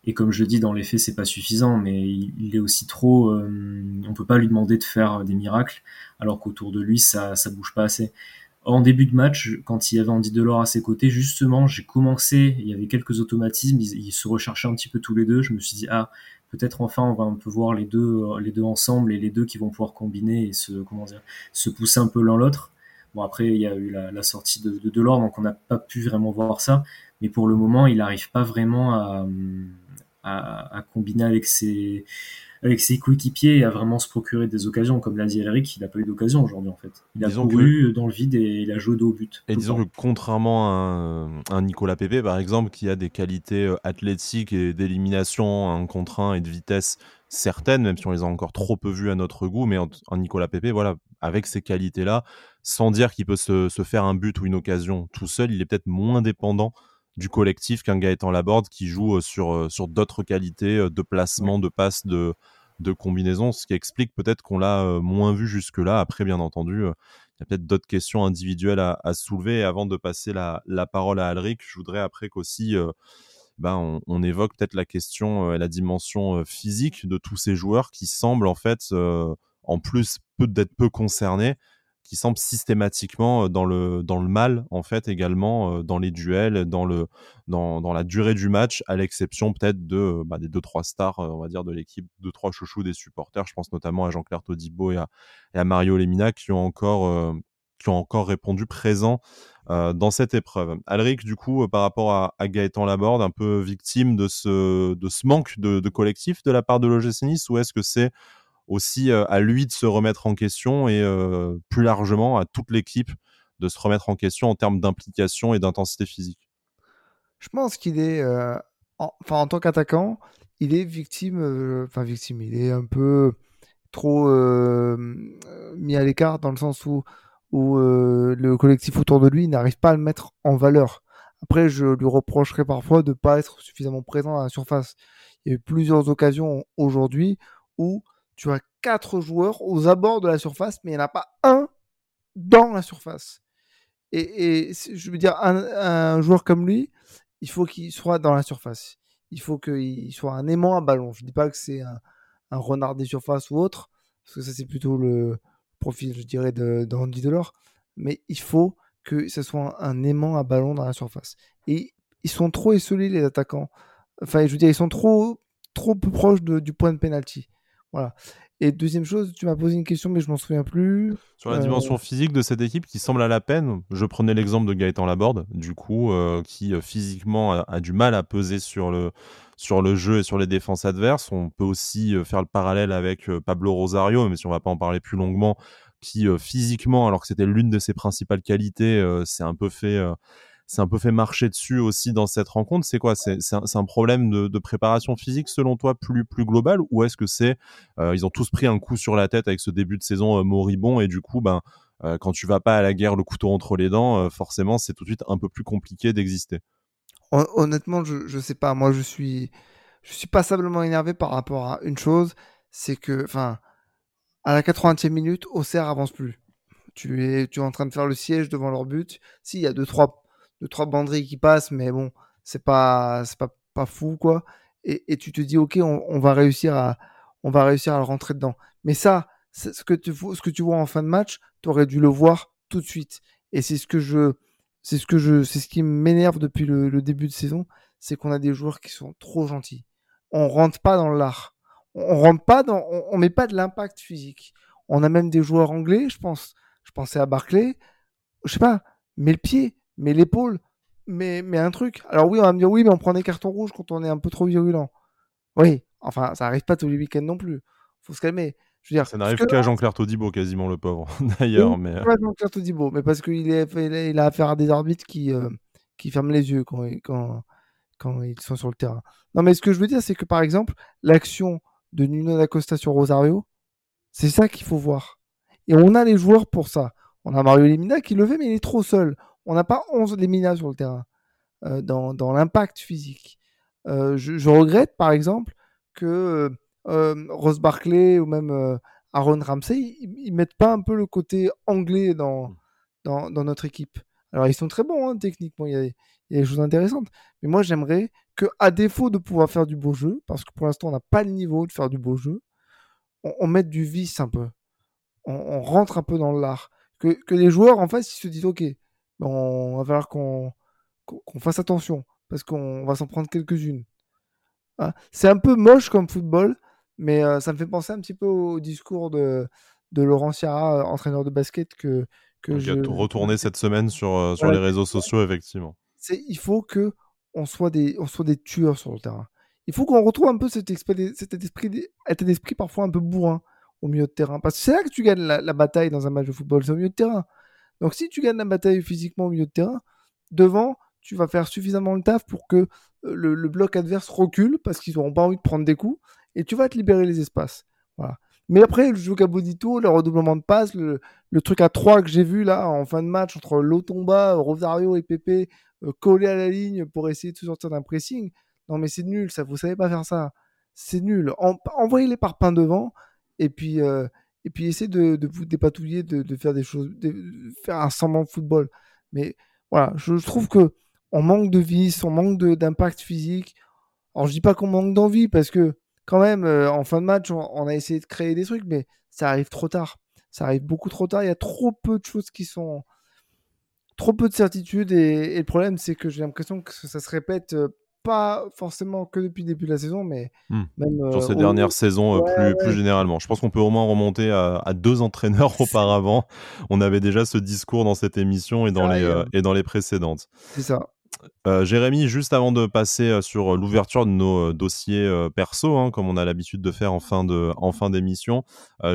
Et comme je le dis, dans les faits, c'est pas suffisant, mais il, est aussi trop. Euh, on peut pas lui demander de faire des miracles, alors qu'autour de lui, ça, ça bouge pas assez. en début de match, quand il y avait Andy Delors à ses côtés, justement, j'ai commencé, il y avait quelques automatismes, ils, se recherchaient un petit peu tous les deux. Je me suis dit, ah, peut-être enfin on va un peu voir les deux, ensemble et les deux qui vont pouvoir combiner et se, comment dire, se pousser un peu l'un l'autre. Bon, après, il y a eu la, sortie de, de Delors, donc on n'a pas pu vraiment voir ça. Mais pour le moment, il n'arrive pas vraiment à, à, à, combiner avec ses, avec ses coéquipiers et à vraiment se procurer des occasions. Comme l'a dit Eric, il n'a pas eu d'occasion aujourd'hui en fait. Il a couru dans le vide et il a joué dos au but. Et disons que contrairement à un, Nicolas Pepe par exemple, qui a des qualités euh, athlétiques et d'élimination, un contre un et de vitesse certaines, même si on les a encore trop peu vues à notre goût, mais un Nicolas Pepe, voilà, avec ces qualités-là, sans dire qu'il peut se, se, faire un but ou une occasion tout seul, il est peut-être moins dépendant du collectif qu'un Gaëtan Laborde qui joue euh, sur, euh, sur d'autres qualités de placement, de passe, de, de combinaison, ce qui explique peut-être qu'on l'a euh, moins vu jusque-là. Après, bien entendu, il y a peut-être d'autres questions individuelles à, soulever. Et avant de passer la, parole à Alric, je voudrais après qu'aussi ben, on, évoque peut-être la question et la dimension physique de tous ces joueurs qui semblent en fait, en plus d'être peu concernés, qui semble systématiquement euh, dans le, mal, en fait, également, euh, dans les duels, dans, la durée du match, à l'exception peut-être de, bah, des deux, trois stars, euh, on va dire, de l'équipe, deux, trois chouchous des supporters. Je pense notamment à Jean-Claire Todibo et à, Mario Lemina qui ont encore répondu présent dans cette épreuve. Alric, du coup, par rapport à, Gaëtan Laborde, un peu victime de ce, manque de, collectif de la part de l'OGC Nice, ou est-ce que c'est aussi à lui de se remettre en question et plus largement à toute l'équipe de se remettre en question en termes d'implication et d'intensité physique? Je pense qu'il est, en, enfin en tant qu'attaquant, il est victime, enfin victime, il est un peu trop mis à l'écart dans le sens où, où le collectif autour de lui n'arrive pas à le mettre en valeur. Après, je lui reprocherai parfois de ne pas être suffisamment présent à la surface. Il y a eu plusieurs occasions aujourd'hui où tu as quatre joueurs aux abords de la surface, mais il n'y en a pas un dans la surface. Et, je veux dire, un, joueur comme lui, il faut qu'il soit dans la surface. Il faut qu'il soit un aimant à ballon. Je ne dis pas que c'est un, renard des surfaces ou autre, parce que ça c'est plutôt le profil, je dirais, d'Andy de, Delors. Mais il faut que ce soit un, aimant à ballon dans la surface. Et ils sont trop esselés, les attaquants. Enfin, je veux dire, ils sont trop, trop proches du point de pénalty. Voilà. Et deuxième chose, tu m'as posé une question, mais je m'en souviens plus. Sur la dimension euh, physique de cette équipe qui semble à la peine, je prenais l'exemple de Gaëtan Laborde, du coup, euh, qui euh, physiquement a, du mal à peser sur le, sur le jeu et sur les défenses adverses. On peut aussi faire le parallèle avec Pablo Rosario, mais si on va pas en parler plus longuement, qui physiquement, alors que c'était l'une de ses principales qualités, c'est un peu fait c'est un peu fait marcher dessus aussi dans cette rencontre. C'est quoi? C'est un, problème de, préparation physique selon toi plus, global? Ou est-ce que c'est euh, ils ont tous pris un coup sur la tête avec ce début de saison euh, moribond et du coup ben euh, quand tu vas pas à la guerre le couteau entre les dents, euh, forcément c'est tout de suite un peu plus compliqué d'exister? Honnêtement, je, je sais pas. Moi, je suis je suis passablement énervé par rapport à une chose, c'est que enfin à la 80e minute, Auxerre avance plus. Tu es, tu es en train de faire le siège devant leur but. Si, il y a deux, trois deux trois banderies qui passent, mais bon, c'est pas c'est pas pas fou quoi. Et, tu te dis ok, on, va réussir à on va réussir à le rentrer dedans. Mais ça, ce que tu ce que tu vois en fin de match, tu aurais dû le voir tout de suite. Et c'est ce que je c'est ce que je c'est ce qui m'énerve depuis le, début de saison, c'est qu'on a des joueurs qui sont trop gentils. On rentre pas dans l'art. On, rentre pas dans on met pas de l'impact physique. On a même des joueurs anglais, je pense. Je pensais à Barclay. Je sais pas, mets le pied, mais l'épaule, mais, mais un truc. Alors oui, on va me dire oui, mais on prend des cartons rouges quand on est un peu trop virulent. Oui, enfin, ça arrive pas tous les week-ends non plus. Faut se calmer. Je veux dire, ça n'arrive qu'à Jean-Claire Todibo, quasiment le pauvre, d'ailleurs. mais... Pas Jean-Claire Todibo, mais parce qu'il il a affaire à des arbitres qui, euh, qui ferment les yeux quand, quand, quand ils sont sur le terrain. Non, mais ce que je veux dire, c'est que par exemple, l'action de Nuno D'Acosta sur Rosario, c'est ça qu'il faut voir. Et on a les joueurs pour ça. On a Mario Lemina qui le fait, mais il est trop seul on n'a pas 11 Lemina sur le terrain euh, dans, dans l'impact physique. Euh, je, regrette par exemple que euh, Ross Barclay ou même Aaron Ramsey, ils, ne mettent pas un peu le côté anglais dans, dans, dans notre équipe. Alors ils sont très bons hein, techniquement, il y, a, il y, a, des choses intéressantes. Mais moi j'aimerais que, à défaut de pouvoir faire du beau jeu, parce que pour l'instant on n'a pas le niveau de faire du beau jeu, on, mette du vice un peu. On, on rentre un peu dans l'art que, que les joueurs en face ils se disent ok, on va falloir qu'on fasse attention parce qu'on va s'en prendre quelques-unes. Ah, c'est un peu moche comme football, mais euh, ça me fait penser un petit peu au discours de, de Laurent Ciara, entraîneur de basket, que, que je... retourné cette semaine sur, euh, sur les réseaux sociaux, effectivement. Il faut que on soit, des, on soit des tueurs sur le terrain. Il faut qu'on retrouve un peu cet, esprit, cet esprit, état d'esprit parfois un peu bourrin au milieu de terrain. Parce que c'est là que tu gagnes la, la, bataille dans un match de football, c'est au milieu de terrain. Donc si tu gagnes la bataille physiquement au milieu de terrain, devant, tu vas faire suffisamment le taf pour que euh, le, bloc adverse recule parce qu'ils n'auront pas envie de prendre des coups et tu vas te libérer les espaces. Voilà. Mais après, le jeu Cabodito, le redoublement de passe, le, truc à 3 que j'ai vu là en fin de match entre Lotomba, Rosario et Pepe euh, collés à la ligne pour essayer de se sortir d'un pressing. Non, mais c'est nul, ça, vous savez pas faire ça. C'est nul. envoyez les parpaings devant et puis, euh, et puis essayez de, vous dépatouiller, de, faire des choses, de faire un semblant de football. Mais voilà, je, trouve que on manque de vis, on manque d'impact physique. Alors je dis pas qu'on manque d'envie parce que quand même euh, en fin de match on, a essayé de créer des trucs, mais ça arrive trop tard. Ça arrive beaucoup trop tard. Il y a trop peu de choses qui sont trop peu de certitudes et, le problème c'est que j'ai l'impression que ça se répète euh, pas forcément que depuis le début de la saison, mais hmm. même sur ces dernières saisons plus, plus généralement. Je pense qu'on peut au moins remonter à, deux entraîneurs auparavant. On avait déjà ce discours dans cette émission et dans, les, euh, et dans les précédentes. C'est ça. Euh, Jérémy, juste avant de passer euh, sur l'ouverture de nos dossiers perso, hein, comme on a l'habitude de faire en fin de en fin d'émission,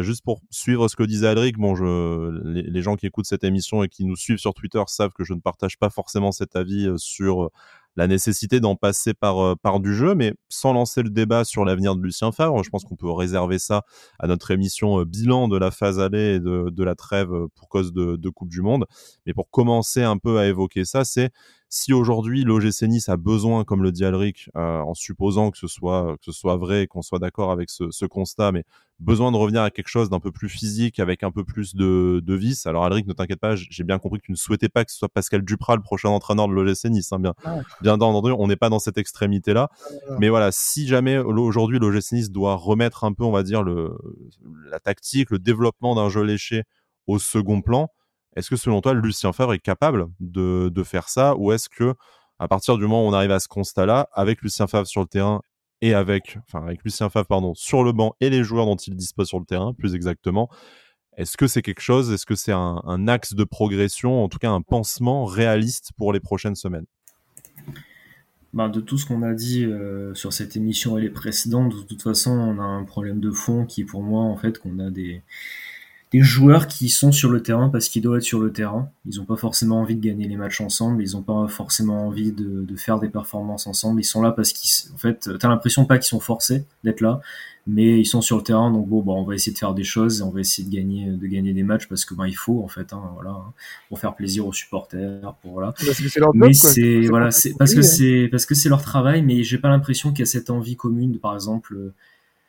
juste pour suivre ce que disait Alric, bon, je, les, les, gens qui écoutent cette émission et qui nous suivent sur Twitter savent que je ne partage pas forcément cet avis sur la nécessité d'en passer par, euh, par du jeu, mais sans lancer le débat sur l'avenir de Lucien Favre. Je pense qu'on peut réserver ça à notre émission euh, bilan de la phase allée et de, de la trêve euh, pour cause de, de Coupe du Monde. Mais pour commencer un peu à évoquer ça, c'est si aujourd'hui l'OGC Nice a besoin, comme le dit Alric, en supposant que ce soit que ce soit vrai et qu'on soit d'accord avec ce, ce, constat, mais besoin de revenir à quelque chose d'un peu plus physique, avec un peu plus de, de vis. Alors Alric, ne t'inquiète pas, j'ai bien compris que tu ne souhaitais pas que ce soit Pascal Duprat le prochain entraîneur de l'OGC Nice. Hein, bien, bien entendu, on n'est pas dans cette extrémité-là. Mais voilà, si jamais aujourd'hui l'OGC Nice doit remettre un peu, on va dire, le, la tactique, le développement d'un jeu léché au second plan, est-ce que selon toi, Lucien Favre est capable de, faire ça ou est-ce que à partir du moment où on arrive à ce constat-là, avec Lucien Favre sur le terrain et avec, enfin avec Lucien Favre pardon, sur le banc et les joueurs dont il dispose sur le terrain, plus exactement, est-ce que c'est quelque chose, est-ce que c'est un, axe de progression, en tout cas un pansement réaliste pour les prochaines semaines? Ben, de tout ce qu'on a dit euh, sur cette émission et les précédentes, de toute façon, on a un problème de fond qui pour moi en fait qu'on a des, des joueurs qui sont sur le terrain parce qu'ils doivent être sur le terrain. Ils n'ont pas forcément envie de gagner les matchs ensemble, ils n'ont pas forcément envie de, de, faire des performances ensemble. Ils sont là parce qu'ils, en fait, t'as l'impression pas qu'ils sont forcés d'être là, mais ils sont sur le terrain. Donc bon, bon, on va essayer de faire des choses, on va essayer de gagner, de gagner des matchs parce que ben il faut en fait, hein, voilà, hein, pour faire plaisir aux supporters, pour voilà. mais c'est voilà, c'est parce que hein. c'est parce que c'est leur travail, mais j'ai pas l'impression qu'il y a cette envie commune, de, par exemple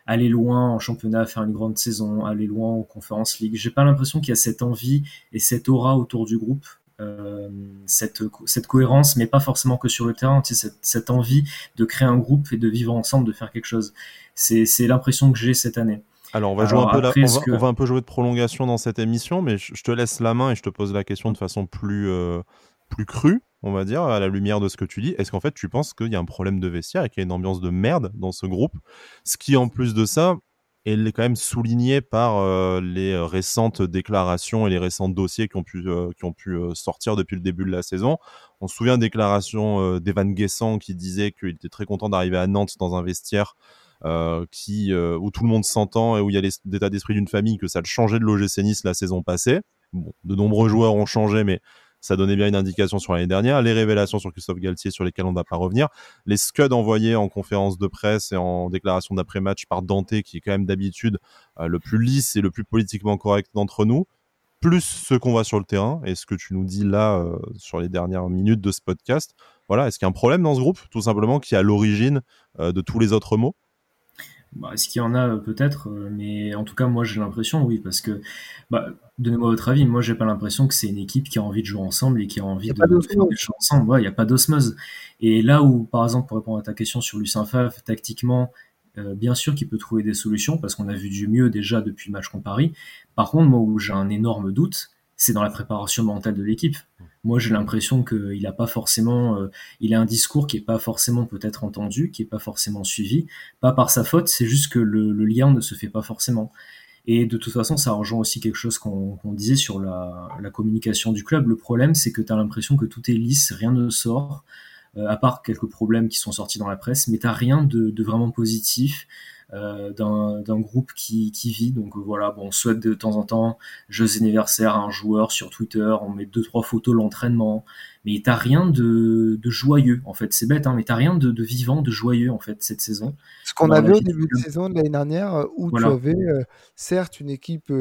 aller loin en championnat, faire une grande saison, aller loin en Conference League. J'ai pas l'impression qu'il y a cette envie et cette aura autour du groupe, euh, cette, cette cohérence, mais pas forcément que sur le terrain, tu sais, cette, cette envie de créer un groupe et de vivre ensemble, de faire quelque chose. C'est l'impression que j'ai cette année. Alors on va, jouer un peu on, va, un peu jouer de prolongation dans cette émission, mais je, te laisse la main et je te pose la question de façon plus, euh, plus crue on va dire, à la lumière de ce que tu dis, est-ce qu'en fait tu penses qu'il y a un problème de vestiaire et qu'il y a une ambiance de merde dans ce groupe? Ce qui, en plus de ça, est quand même souligné par euh, les récentes déclarations et les récents dossiers qui ont pu, euh, qui ont pu euh, sortir depuis le début de la saison. On se souvient des déclarations d'Evan Guessant qui disait qu'il était très content d'arriver à Nantes dans un vestiaire où tout le monde s'entend et où il y a l'état d'esprit d'une famille, que ça a changé de l'OGC Nice la saison passée. De nombreux joueurs ont changé, mais ça donnait bien une indication sur l'année dernière. Les révélations sur Christophe Galtier sur lesquelles on ne va pas revenir. Les scuds envoyés en conférence de presse et en déclaration d'après-match par Dante, qui est quand même d'habitude euh, le plus lisse et le plus politiquement correct d'entre nous plus ce qu'on voit sur le terrain et ce que tu nous dis là euh, sur les dernières minutes de ce podcast. Voilà, est-ce qu'il y a un problème dans ce groupe, tout simplement, qui est à l'origine euh, de tous les autres mots? Bah, Est-ce qu'il y en a peut-être Mais en tout cas, moi j'ai l'impression, oui, parce que bah, Donnez-moi votre avis. Moi, j'ai pas l'impression que c'est une équipe qui a envie de jouer ensemble et qui a envie de, choses ensemble. Il n'y a pas d'osmose. Et là où, par exemple, pour répondre à ta question sur Lucien Favre, tactiquement, euh, bien sûr qu'il peut trouver des solutions parce qu'on a vu du mieux déjà depuis le match contre Paris. Par contre, moi où j'ai un énorme doute, c'est dans la préparation mentale de l'équipe. Moi, j'ai l'impression qu'il a pas forcément, euh, il a un discours qui est pas forcément peut-être entendu, qui est pas forcément suivi, pas par sa faute, c'est juste que le, lien ne se fait pas forcément. Et de toute façon, ça rejoint aussi quelque chose qu'on disait sur la, communication du club. Le problème, c'est que tu as l'impression que tout est lisse, rien ne sort. Euh, à part quelques problèmes qui sont sortis dans la presse, mais t'as rien de, vraiment positif. Euh, d'un groupe qui, qui, vit. Donc voilà, bon, on souhaite de temps en temps jeux anniversaire à un joueur sur Twitter, on met deux trois photos l'entraînement, mais t'as rien de, de, joyeux en fait. C'est bête, hein, mais t'as rien de, de, vivant, de joyeux en fait cette saison. Ce qu'on avait au début de saison de l'année dernière, euh, où tu avais certes une équipe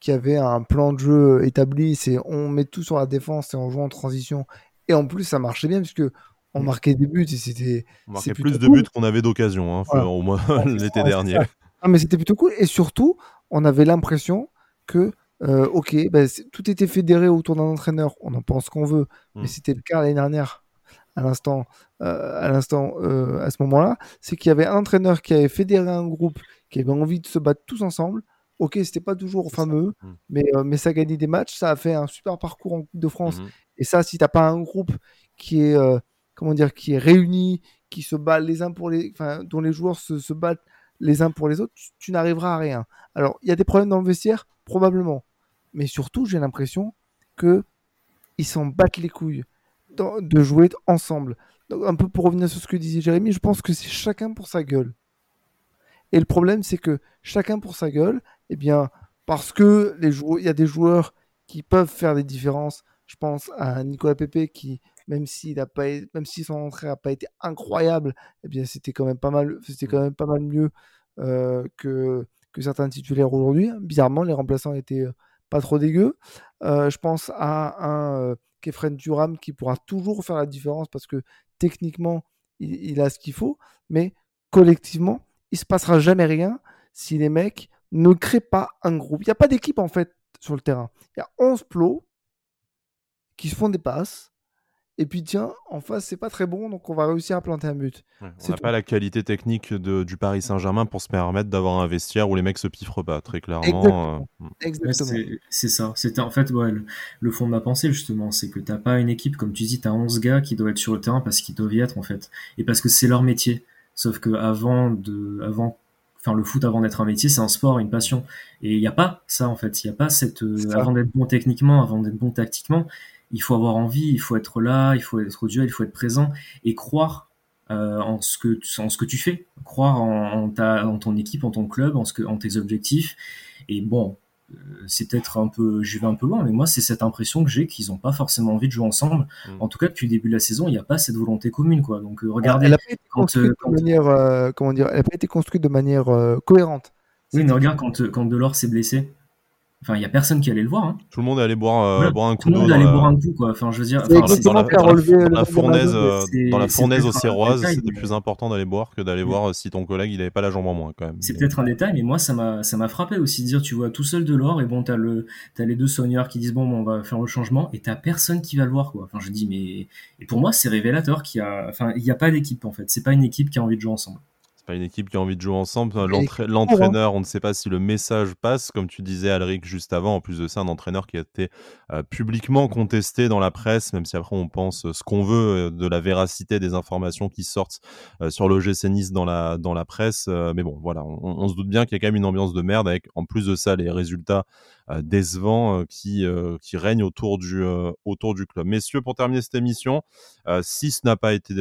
qui avait un plan de jeu établi, c'est on met tout sur la défense et on joue en transition. Et en plus, ça marchait bien puisque on marquait des buts et c'était. On marquait plus de buts qu'on avait d'occasion, hein, au moins l'été dernier. Ah, mais c'était plutôt cool. Et surtout, on avait l'impression que, euh, ok, bah, tout était fédéré autour d'un entraîneur. On en pense qu'on veut, mais hmm. c'était le cas l'année dernière. À l'instant, euh, à l'instant, euh, à ce moment-là, c'est qu'il y avait un entraîneur qui avait fédéré un groupe, qui avait envie de se battre tous ensemble. Ok, c'était pas toujours fameux, hmm. mais, mais ça a gagné des matchs, ça a fait un super parcours en Coupe de France. Hmm. Et ça, si t'as pas un groupe qui est comment dire, qui est réuni, qui se bat les uns pour les, dont les joueurs se, battent les uns pour les autres, tu, n'arriveras à rien. Alors, il y a des problèmes dans le vestiaire, probablement, mais surtout, j'ai l'impression que ils s'en battent les couilles de jouer ensemble. un peu pour revenir sur ce que disait Jérémy, je pense que c'est chacun pour sa gueule. Et le problème, c'est que chacun pour sa gueule, eh bien, parce que il y a des joueurs qui peuvent faire des différences. Je pense à Nicolas Pepe qui même s'il a pas, même si son entrée n'a pas été incroyable, eh bien c'était quand même pas mal, c'était mmh. quand même pas mal mieux euh, que, que certains titulaires aujourd'hui. Bizarrement, les remplaçants étaient pas trop dégueux. Euh, je pense à un Kefren Duram qui pourra toujours faire la différence parce que techniquement, il, a ce qu'il faut, mais collectivement, il se passera jamais rien si les mecs ne créent pas un groupe. Il n'y a pas d'équipe en fait sur le terrain. Il y a 11 plots qui se font des passes, et puis tiens, en face, c'est pas très bon, donc on va réussir à planter un but. on n'a pas la qualité technique de, du Paris Saint-Germain pour se permettre d'avoir un vestiaire où les mecs se piffrent pas, très clairement. Exactement. Euh, hmm. c'est ça. C'était en fait le, fond de ma pensée, justement. C'est que t'as pas une équipe, comme tu dis, tu as 11 gars qui doivent être sur le terrain parce qu'ils doivent y être, en fait. Et parce que c'est leur métier. Sauf que avant de, avant, enfin, le foot avant d'être un métier, c'est un sport, une passion. Et il n'y a pas ça, en fait. Il n'y a pas cette, euh, avant d'être bon techniquement, avant d'être bon tactiquement il faut avoir envie, il faut être là, il faut être au duel, il faut être présent et croire euh, en, ce que, en ce que tu fais, croire en, ta, en ton équipe, en ton club, en, ce que, en tes objectifs. Et bon, euh, c'est peut-être un peu, je vais un peu loin, mais moi c'est cette impression que j'ai qu'ils n'ont pas forcément envie de jouer ensemble. Mm. En tout cas, depuis le début de la saison, il n'y a pas cette volonté commune, quoi. Donc euh, regardez. Elle n'a pas été construite de manière, comment dire, elle a pas été construite de manière cohérente. Oui, mais regarde quand, quand Delors s'est blessé, Enfin, il y a personne qui allait le voir. Hein. Tout le monde allait boire, euh, boire un coup d'eau. Tout le monde allait boire un coup, quoi. Enfin, je veux dire, dans, la, dans, la, fournaise, euh, dans la fournaise au Siroise, c'était plus important d'aller boire que d'aller voir si ton collègue il avait pas la jambe en moins, quand même. C'est peut-être un détail, mais moi, ça m'a, ça m'a frappé aussi de dire, tu vois, tout seul de l'or, et bon, t'as le, t'as les deux soigneurs qui disent, bon, on va faire le changement, et t'as personne qui va le voir, quoi. Enfin, je dis, mais, et pour moi, c'est révélateur qu'il y a, enfin, il n'y a pas d'équipe, en fait. C'est pas une équipe qui a envie de jouer ensemble pas une équipe qui a envie de jouer ensemble. L'entraîneur, on ne sait pas si le message passe, comme tu disais, Alric, juste avant. En plus de ça, un entraîneur qui a été euh, publiquement contesté dans la presse, même si après on pense ce qu'on veut euh, de la véracité des informations qui sortent euh, sur l'OGC Nice dans la, dans la presse. mais bon, voilà, on, se doute bien qu'il y a quand même une ambiance de merde avec, en plus de ça, les résultats décevants qui, qui règnent autour du, autour du club. Messieurs, pour terminer cette émission, si ce n'a pas été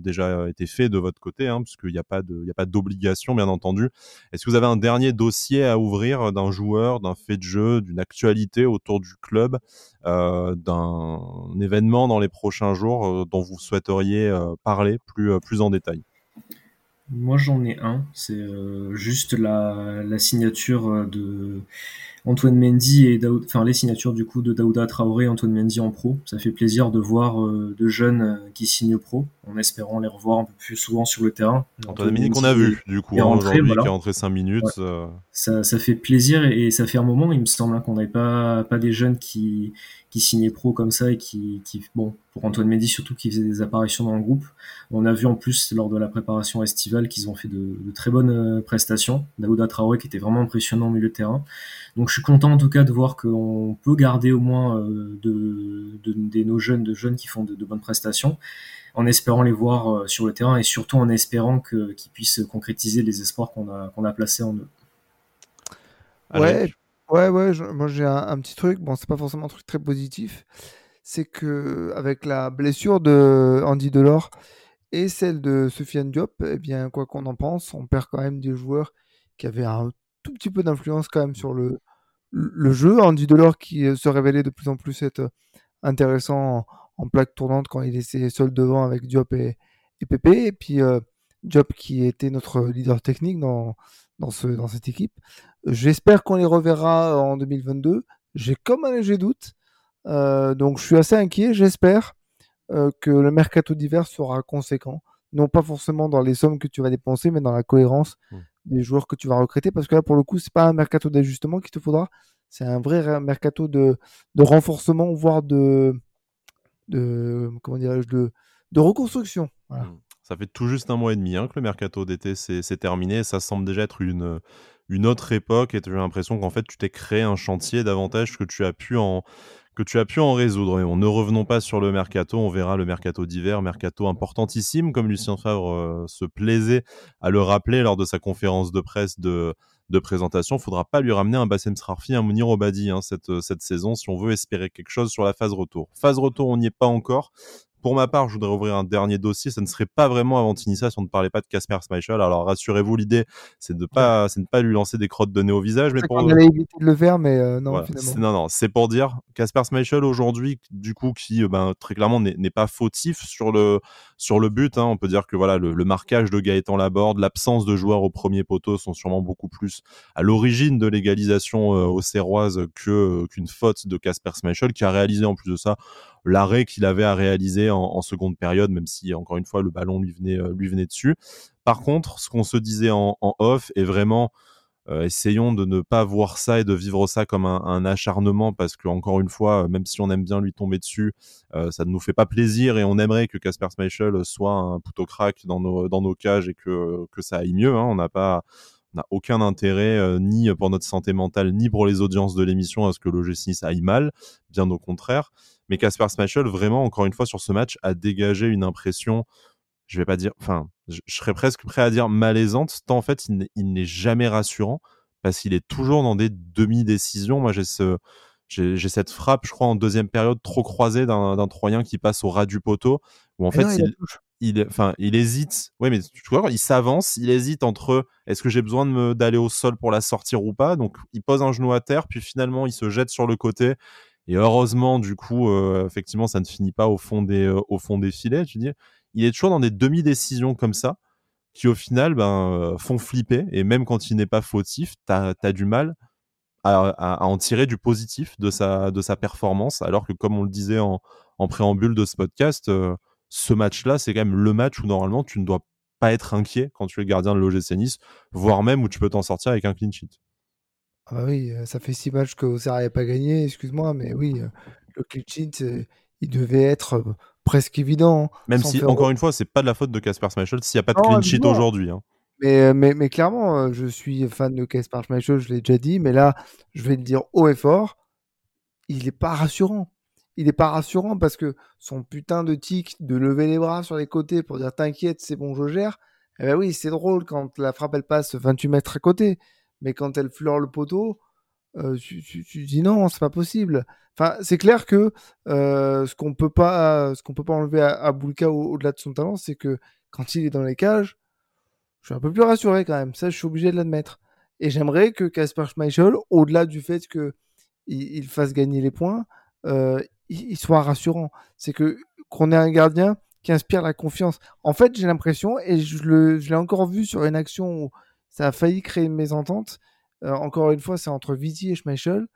déjà été fait de votre côté, hein, parce qu'il n'y a pas d'obligation, bien entendu. Est-ce que vous avez un dernier dossier à ouvrir d'un joueur, d'un fait de jeu, d'une actualité autour du club, euh, d'un événement dans les prochains jours euh, dont vous souhaiteriez euh, parler plus, plus en détail? Moi, j'en ai un. C'est juste la, la signature de Antoine Mendy et Daoud, enfin les signatures du coup de Daouda Traoré et Antoine Mendy en pro. Ça fait plaisir de voir euh, de jeunes euh, qui signent pro, en espérant les revoir un peu plus souvent sur le terrain. Antoine, Mendy qu'on a vu du coup hein, aujourd'hui, qui est rentré 5 minutes. Euh. Ça, ça, fait plaisir et, ça fait un moment, il me semble, hein, qu'on n'avait pas, pas des jeunes qui, qui signaient pro comme ça et qui, qui, bon, pour Antoine Mendy surtout, qui faisait des apparitions dans le groupe. On a vu en plus lors de la préparation estivale qu'ils ont fait de, de, très bonnes prestations. Daouda Traoré qui était vraiment impressionnant au milieu de terrain. Donc je suis content en tout cas de voir qu'on peut garder au moins euh, de, de, nos jeunes, de jeunes qui font de, bonnes prestations, en espérant les voir euh, sur le terrain et surtout en espérant qu'ils puissent concrétiser les espoirs qu'on a, qu'on a placés en eux. Ouais, ouais, ouais. moi j'ai un, petit truc. Bon, c'est pas forcément un truc très positif. C'est que avec la blessure de Andy Delors et celle de Sofiane Diop, eh bien, quoi qu'on en pense, on perd quand même des joueurs qui avaient un tout petit peu d'influence quand même sur le, le jeu. Andy Delors qui euh, se révélait de plus en plus être euh, intéressant en, plaque tournante quand il était seul devant avec Diop et, et Pépé. Et puis euh, Diop qui était notre leader technique dans, dans, ce, dans cette équipe. J'espère qu'on les reverra en 2022. J'ai comme un léger doute. donc je suis assez inquiet. J'espère que le mercato d'hiver sera conséquent. Non pas forcément dans les sommes que tu vas dépenser, mais dans la cohérence. Mmh des joueurs que tu vas recruter parce que là pour le coup c'est pas un mercato d'ajustement qu'il te faudra c'est un vrai mercato de, de renforcement voire de de comment dirais-je de, de reconstruction mmh. Ça fait tout juste un mois et demi hein, que le mercato d'été s'est terminé ça semble déjà être une une autre époque et as l'impression qu'en fait tu t'es créé un chantier davantage que tu as pu en que tu as pu en résoudre. Et on ne revenons pas sur le mercato, on verra le mercato d'hiver, mercato importantissime, comme Lucien Favre euh, se plaisait à le rappeler lors de sa conférence de presse de, de présentation. Il faudra pas lui ramener un Bassem Srarfi, un Mounir Obadi hein, cette, cette saison si on veut espérer quelque chose sur la phase retour. Phase retour, on n'y est pas encore. Pour ma part, je voudrais ouvrir un dernier dossier. Ça ne serait pas vraiment avant Tinissa si on ne parlait pas de Casper Schmeichel. Alors rassurez-vous, l'idée, c'est de pas, c'est de pas lui lancer des crottes de nez au visage. Mais pour... On allait éviter de le faire, mais euh, non, finalement. Non, non, c'est pour dire Casper Schmeichel aujourd'hui, du coup, qui euh, ben, très clairement n'est pas fautif sur le, sur le but. Hein. On peut dire que voilà, le, marquage de Gaëtan Laborde, l'absence de joueurs au premier poteau sont sûrement beaucoup plus à l'origine de l'égalisation euh, aux Serroises que qu'une faute de Casper Schmeichel, qui a réalisé en plus de ça l'arrêt qu'il avait à réaliser en, seconde période, même si encore une fois le ballon lui venait, euh, lui venait dessus. Par contre, ce qu'on se disait en, off est vraiment euh, essayons de ne pas voir ça et de vivre ça comme un, acharnement parce que encore une fois, même si on aime bien lui tomber dessus, euh, ça ne nous fait pas plaisir et on aimerait que Casper Schmeichel soit un pouto crack dans nos, dans nos cages et que, que ça aille mieux. Hein. On n'a pas n'a aucun intérêt ni pour notre santé mentale ni pour les audiences de l'émission à ce que le G6 aille mal, bien au contraire. Mais Casper Smashel, vraiment, encore une fois, sur ce match, a dégagé une impression, je vais pas dire, enfin, je, serais presque prêt à dire malaisante, tant en fait, il n'est jamais rassurant parce qu'il est toujours dans des demi-décisions. Moi, j'ai ce, j'ai cette frappe, je crois, en deuxième période, trop croisée d'un Troyen qui passe au ras du poteau, où en fait, il, il, enfin, il hésite. Oui, mais tu vois, il s'avance, il hésite entre est-ce que j'ai besoin d'aller au sol pour la sortir ou pas? Donc, il pose un genou à terre, puis finalement, il se jette sur le côté et heureusement, du coup, euh, effectivement, ça ne finit pas au fond des, euh, au fond des filets. Tu dis, il est toujours dans des demi-décisions comme ça, qui au final ben, euh, font flipper. Et même quand il n'est pas fautif, tu as, du mal à, en tirer du positif de sa, de sa performance. Alors que, comme on le disait en préambule de ce podcast, ce match-là, c'est quand même le match où normalement tu ne dois pas être inquiet quand tu es gardien de l'OGC Nice, voire même où tu peux t'en sortir avec un clean sheet. Ah bah oui, ça fait six matchs qu'Auxerre n'avait pas gagné, excuse-moi, mais oui, le clean sheet, il devait être presque évident. Hein, Même si, encore une fois, c'est pas de la faute de Casper Schmeichel s'il n'y a pas de clean sheet aujourd'hui. Hein. Mais, mais, mais, clairement, je suis fan de Casper Schmeichel, je l'ai déjà dit, mais là, je vais le dire haut et fort, il n'est pas rassurant. Il n'est pas rassurant parce que son putain de tic de lever les bras sur les côtés pour dire t'inquiète, c'est bon, je gère. Eh ben oui, c'est drôle quand la frappe elle passe 28 mètres à côté mais quand elle fleure le poteau, euh, tu, dis non, c'est pas possible. Enfin, c'est clair que euh, ce qu'on peut pas, ce qu'on peut pas enlever à, à Boulka au-delà de son talent, c'est que quand il est dans les cages, je suis un peu plus rassuré quand même. Ça, je suis obligé de l'admettre. Et j'aimerais que Casper Schmeichel, au-delà du fait que il, fasse gagner les points, euh, il, soit rassurant. C'est que qu'on ait un gardien qui inspire la confiance. En fait, j'ai l'impression, et je l'ai encore vu sur une action où ça a failli créer une mésentente. Euh, encore une fois, c'est entre Viti et Schmeichel.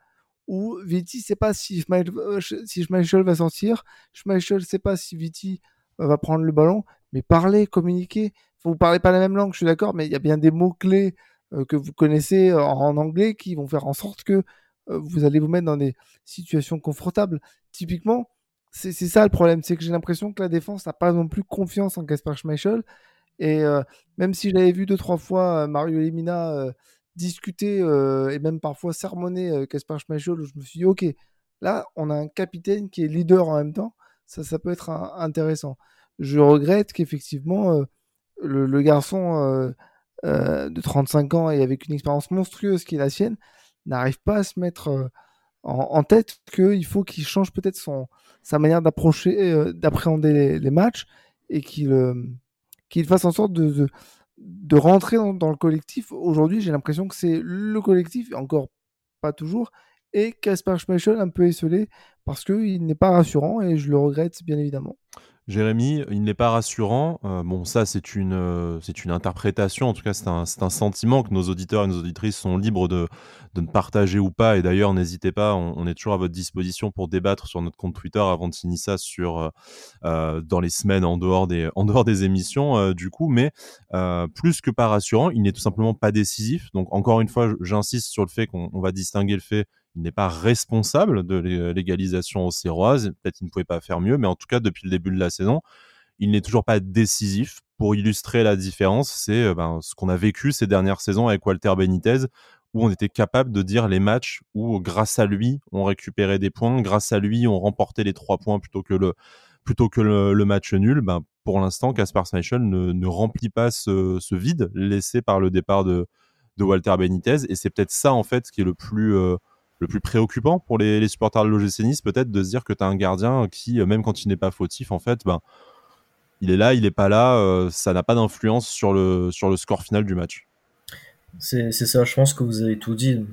Où Viti ne sait pas si, euh, Schmeichel, va sortir. Schmeichel ne sait pas si Viti euh, va prendre le ballon. Mais parler, communiquer. Vous ne parlez pas la même langue, je suis d'accord, mais il y a bien des mots-clés que vous connaissez en anglais qui vont faire en sorte que vous allez vous mettre dans des situations confortables. Typiquement, c'est ça le problème, c'est que j'ai l'impression que la défense n'a pas non plus confiance en Kasper Schmeichel et euh, même si j'avais vu deux, trois fois euh, Mario Lemina euh, discuter et même parfois sermonner Kasper Schmeichel, je me suis dit, ok, là, on a un capitaine qui est leader en même temps, ça, ça peut être intéressant. Je regrette qu'effectivement, le, garçon de 35 ans et avec une expérience monstrueuse qui est la sienne, n'arrive pas à se mettre en, tête qu'il faut qu'il change peut-être son sa manière d'approcher, d'appréhender les, matchs et qu'il qu'il fasse en sorte de, de, rentrer dans, le collectif. Aujourd'hui, j'ai l'impression que c'est le collectif, encore pas toujours, et Kasper Schmeichel un peu esselé parce qu'il n'est pas rassurant et je le regrette bien évidemment. Jérémy, il n'est pas rassurant. Euh, bon, ça, c'est une, euh, c'est une interprétation. En tout cas, c'est un, sentiment que nos auditeurs et nos auditrices sont libres de, de ne partager ou pas. Et d'ailleurs, n'hésitez pas, on, est toujours à votre disposition pour débattre sur notre compte Twitter avant ça sur, euh, dans les semaines en dehors des, en dehors des émissions, du coup. Mais plus que pas rassurant, il n'est tout simplement pas décisif. Donc, encore une fois, j'insiste sur le fait qu'on va distinguer le fait il n'est pas responsable de l'égalisation aux Serroises. Peut-être qu'il ne pouvait pas faire mieux, mais en tout cas, depuis le début de la saison, il n'est toujours pas décisif. Pour illustrer la différence, c'est euh, ben, ce qu'on a vécu ces dernières saisons avec Walter Benitez, où on était capable de dire les matchs où, grâce à lui, on récupérait des points, grâce à lui, on remportait les trois points plutôt que le, plutôt que le, match nul. Ben, pour l'instant, Kaspar Schmeichel ne, remplit pas ce, vide laissé par le départ de, de Walter Benitez. Et c'est peut-être ça, en fait, qui est le plus, euh, le plus préoccupant pour les, supporters de l'OGC Nice, peut-être de se dire que tu as un gardien qui, euh, même quand il n'est pas fautif, en fait, ben, il est là, il n'est pas là, euh, ça n'a pas d'influence sur le, sur le score final du match. C'est ça, je pense que vous avez tout dit.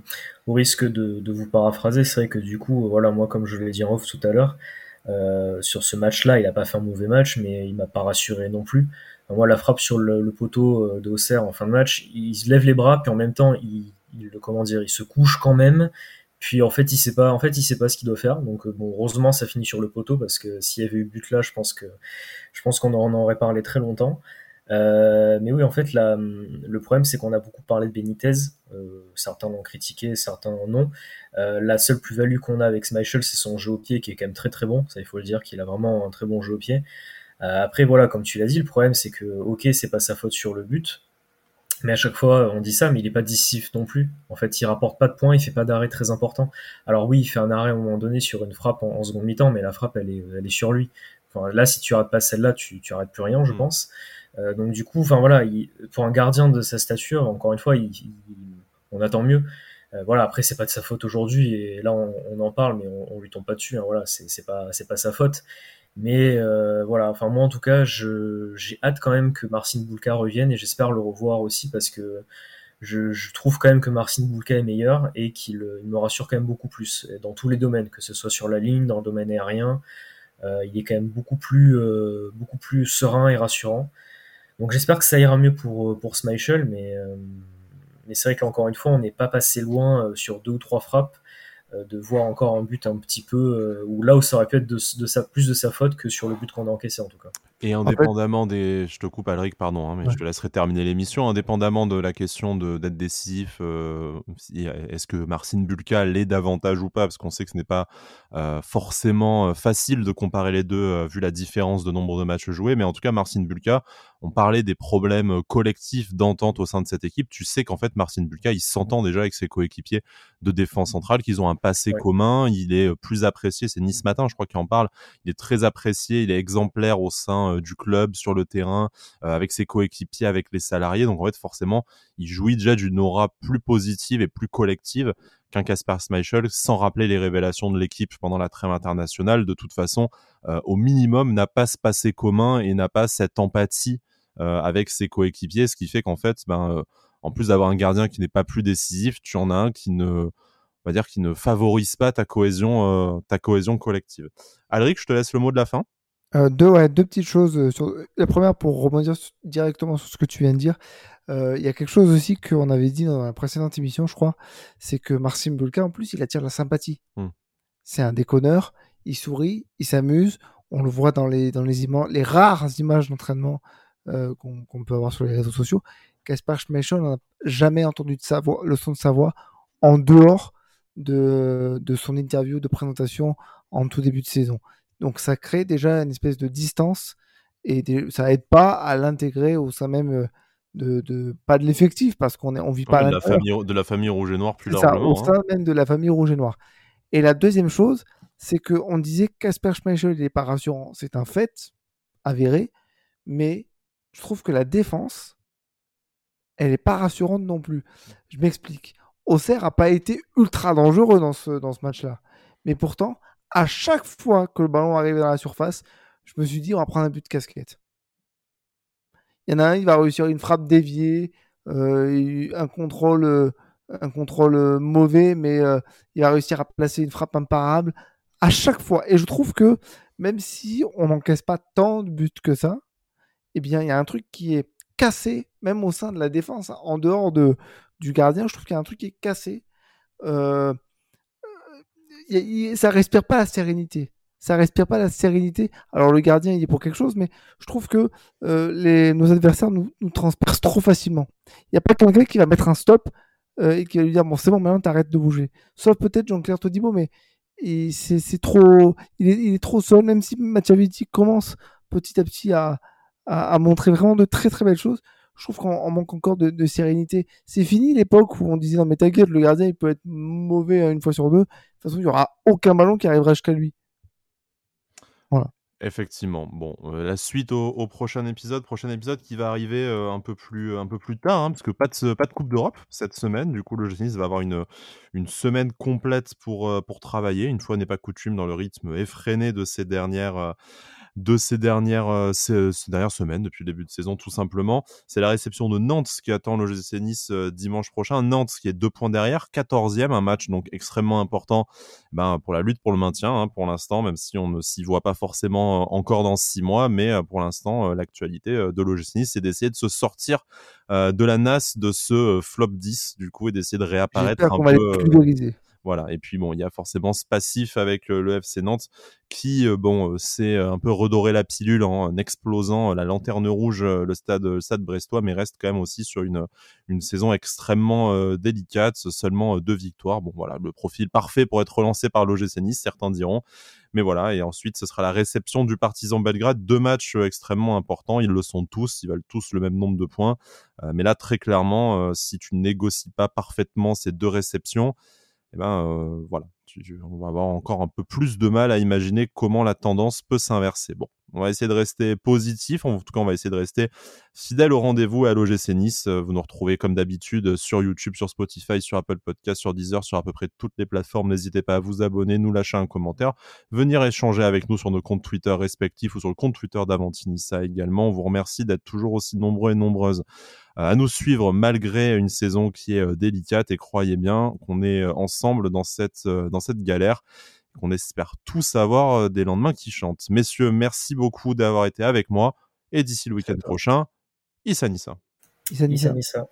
Au risque de, de vous paraphraser, c'est vrai que du coup, voilà, moi, comme je l'ai dit en off tout à l'heure, euh, sur ce match-là, il n'a pas fait un mauvais match, mais il m'a pas rassuré non plus. moi, la frappe sur le, poteau de Auxerre en fin de match, il se lève les bras, puis en même temps, il, comment dire, il se couche quand même, puis en fait, il sait pas, sait pas ce qu'il doit faire. Donc euh, bon, heureusement, ça finit sur le poteau parce que s'il y avait eu but là, je pense que je pense qu'on en aurait parlé très longtemps. Euh, mais oui, en fait, le problème, c'est qu'on a beaucoup parlé de Benitez. Euh, certains l'ont critiqué, certains non. La seule plus-value qu'on a avec Schmeichel, c'est son jeu au pied qui est quand même très très bon. Ça, il faut le dire, qu'il a vraiment un très bon jeu au pied. Après, voilà, comme tu l'as dit, le problème, c'est que, ok, c'est pas sa faute sur le but. Mais à chaque fois, on dit ça, mais il est pas décisif non plus. En fait, il rapporte pas de points, il fait pas d'arrêt très important. Alors oui, il fait un arrêt à un moment donné sur une frappe en, seconde mi-temps, mais la frappe, elle est, elle est sur lui. Enfin, là, si tu arrêtes pas celle-là, tu, tu arrêtes plus rien, je mm. pense. Euh, donc du coup, enfin voilà, pour un gardien de sa stature, encore une fois, il, on attend mieux. Euh, voilà, après c'est pas de sa faute aujourd'hui et là on, on, en parle, mais on, on lui tombe pas dessus. Hein, voilà, c'est pas c'est pas sa faute. Mais euh, voilà, enfin moi en tout cas, j'ai hâte quand même que Marcin Boulka revienne et j'espère le revoir aussi parce que je, je, trouve quand même que Marcin Boulka est meilleur et qu'il me rassure quand même beaucoup plus dans tous les domaines, que ce soit sur la ligne, dans le domaine aérien. Euh, il est quand même beaucoup plus, euh, beaucoup plus serein et rassurant. Donc j'espère que ça ira mieux pour, pour Schmeichel, mais, euh, mais c'est vrai qu'encore une fois, on n'est pas passé loin euh, sur deux ou trois frappes. Euh, de voir encore un but un petit peu euh, ou là où ça aurait pu être de, sa, plus de sa faute que sur le but qu'on a encaissé en tout cas. Et indépendamment des, je te coupe Alric, pardon, hein, mais je te laisserai terminer l'émission. Indépendamment de la question d'être décisif, euh, est-ce que Marcin Bulka l'est davantage ou pas Parce qu'on sait que ce n'est pas forcément facile de comparer les deux vu la différence de nombre de matchs joués. Mais en tout cas, Marcin Bulka, on parlait des problèmes collectifs d'entente au sein de cette équipe. Tu sais qu'en fait, Marcin Bulka, il s'entend déjà avec ses coéquipiers de défense centrale, qu'ils ont un passé commun. Il est plus apprécié. C'est Nice Matin, je crois qu'il en parle. Il est très apprécié. Il est exemplaire au sein du club, sur le terrain, avec ses coéquipiers, avec les salariés. Donc en fait, forcément, il jouit déjà d'une aura plus positive et plus collective qu'un Kasper Schmeichel, sans rappeler les révélations de l'équipe pendant la trêve internationale. De toute façon, au minimum, n'a pas ce passé commun et n'a pas cette empathie avec ses coéquipiers, ce qui fait qu'en fait, ben, en plus d'avoir un gardien qui n'est pas plus décisif, tu en as un qui ne favorise pas ta cohésion, ta cohésion collective. Alric, je te laisse le mot de la fin. Euh, deux, ouais, deux petites choses. Euh, sur... La première, pour rebondir directement sur ce que tu viens de dire, euh, il y a quelque chose aussi qu'on avait dit dans la précédente émission, je crois, c'est que Marcin Bulka, en plus, il attire la sympathie. Hmm. C'est un déconneur, il sourit, il s'amuse, on le voit dans les, dans les, les rares images d'entraînement qu'on peut avoir sur les réseaux sociaux. Kaspar Schmeichel, on n'a jamais entendu de sa voix, le son de sa voix en dehors de, de son interview de présentation en tout début de saison. Donc ça crée déjà une espèce de distance et ça aide pas à l'intégrer au sein même euh, de, de pas de l'effectif parce qu'on on vit pas de la famille de la famille rouge et noir plus largement. au hein. sein même de la famille rouge et noir. Et la deuxième chose, c'est que on disait Casper Schmeichel il est pas rassurant, c'est un fait avéré, mais je trouve que la défense elle est pas rassurante non plus. Je m'explique. Auxerre a pas été ultra dangereux dans ce dans ce match-là, mais pourtant à chaque fois que le ballon arrivait dans la surface, je me suis dit on va prendre un but de casquette. Il y en a un, il va réussir une frappe déviée, euh, un contrôle, euh, un contrôle euh, mauvais, mais il va réussir à placer une frappe imparable à chaque fois. Et je trouve que même si on n'encaisse pas tant de buts que ça, eh bien, il y a un truc qui est cassé, même au sein de la défense, en dehors de, du gardien. Je trouve qu'il y a un truc qui est cassé. Ça respire pas la sérénité ça respire pas la sérénité. Alors le gardien il est pour quelque chose, mais je trouve que euh, nos adversaires nous, nous, transpercent trop facilement. Il n'y a pas quelqu'un qui va mettre un stop euh, et qui va lui dire bon c'est bon maintenant t'arrêtes de bouger. Sauf peut-être Jean-Claire Todibo, mais c'est trop, il est, trop seul. Même si Mathiaviti commence petit à petit à, à, montrer vraiment de très très belles choses. Je trouve qu'on manque encore de, sérénité. C'est fini l'époque où on disait non mais t'inquiète, le gardien il peut être mauvais une fois sur deux. De toute façon, il y aura aucun ballon qui arrivera jusqu'à lui. Voilà. Effectivement. Bon, euh, la suite au, prochain épisode, prochain épisode qui va arriver euh, un peu plus tard, hein, parce que pas de Coupe d'Europe cette semaine. Du coup, le GC va avoir une semaine complète pour euh, pour travailler. Une fois n'est pas coutume dans le rythme effréné de ces dernières de ces dernières, euh, ces, dernières semaines, depuis le début de saison, tout simplement. C'est la réception de Nantes qui attend le GC Nice euh, dimanche prochain. Nantes qui est deux points derrière, 14e, un match donc extrêmement important ben, pour la lutte pour le maintien hein, pour l'instant, même si on ne s'y voit pas forcément euh, encore dans six mois. Mais pour l'instant, l'actualité de l'OGC Nice, c'est d'essayer de se sortir de la nasse de ce flop 10, du coup, et d'essayer de réapparaître un peu. Voilà. Et puis bon, il y a forcément ce passif avec le FC Nantes qui, bon, s'est un peu redoré la pilule en explosant la lanterne rouge, le stade, le stade brestois, mais reste quand même aussi sur une, une saison extrêmement délicate, seulement deux victoires. Bon, voilà, le profil parfait pour être relancé par l'OGC Nice, certains diront. Mais voilà, et ensuite, ce sera la réception du Partizan Belgrade. Deux matchs extrêmement importants. Ils le sont tous. Ils valent tous le même nombre de points. mais là, très clairement, si tu négocies pas parfaitement ces deux réceptions, eh ben euh, voilà, on va avoir encore un peu plus de mal à imaginer comment la tendance peut s'inverser. Bon, on va essayer de rester positif, en tout cas on va essayer de rester fidèle au rendez-vous à l'OGC Nice. Vous nous retrouvez comme d'habitude sur YouTube, sur Spotify, sur Apple Podcast, sur Deezer, sur à peu près toutes les plateformes. N'hésitez pas à vous abonner, nous lâcher un commentaire, venir échanger avec nous sur nos comptes Twitter respectifs ou sur le compte Twitter d'Avantinissa également. On vous remercie d'être toujours aussi nombreux et nombreuses à nous suivre malgré une saison qui est euh, délicate et croyez bien qu'on est euh, ensemble dans cette, euh, dans galère qu'on espère tous avoir des lendemains qui chantent. Messieurs, merci beaucoup d'avoir été avec moi et d'ici le week-end prochain, Issa Nissa. Issa Nissa.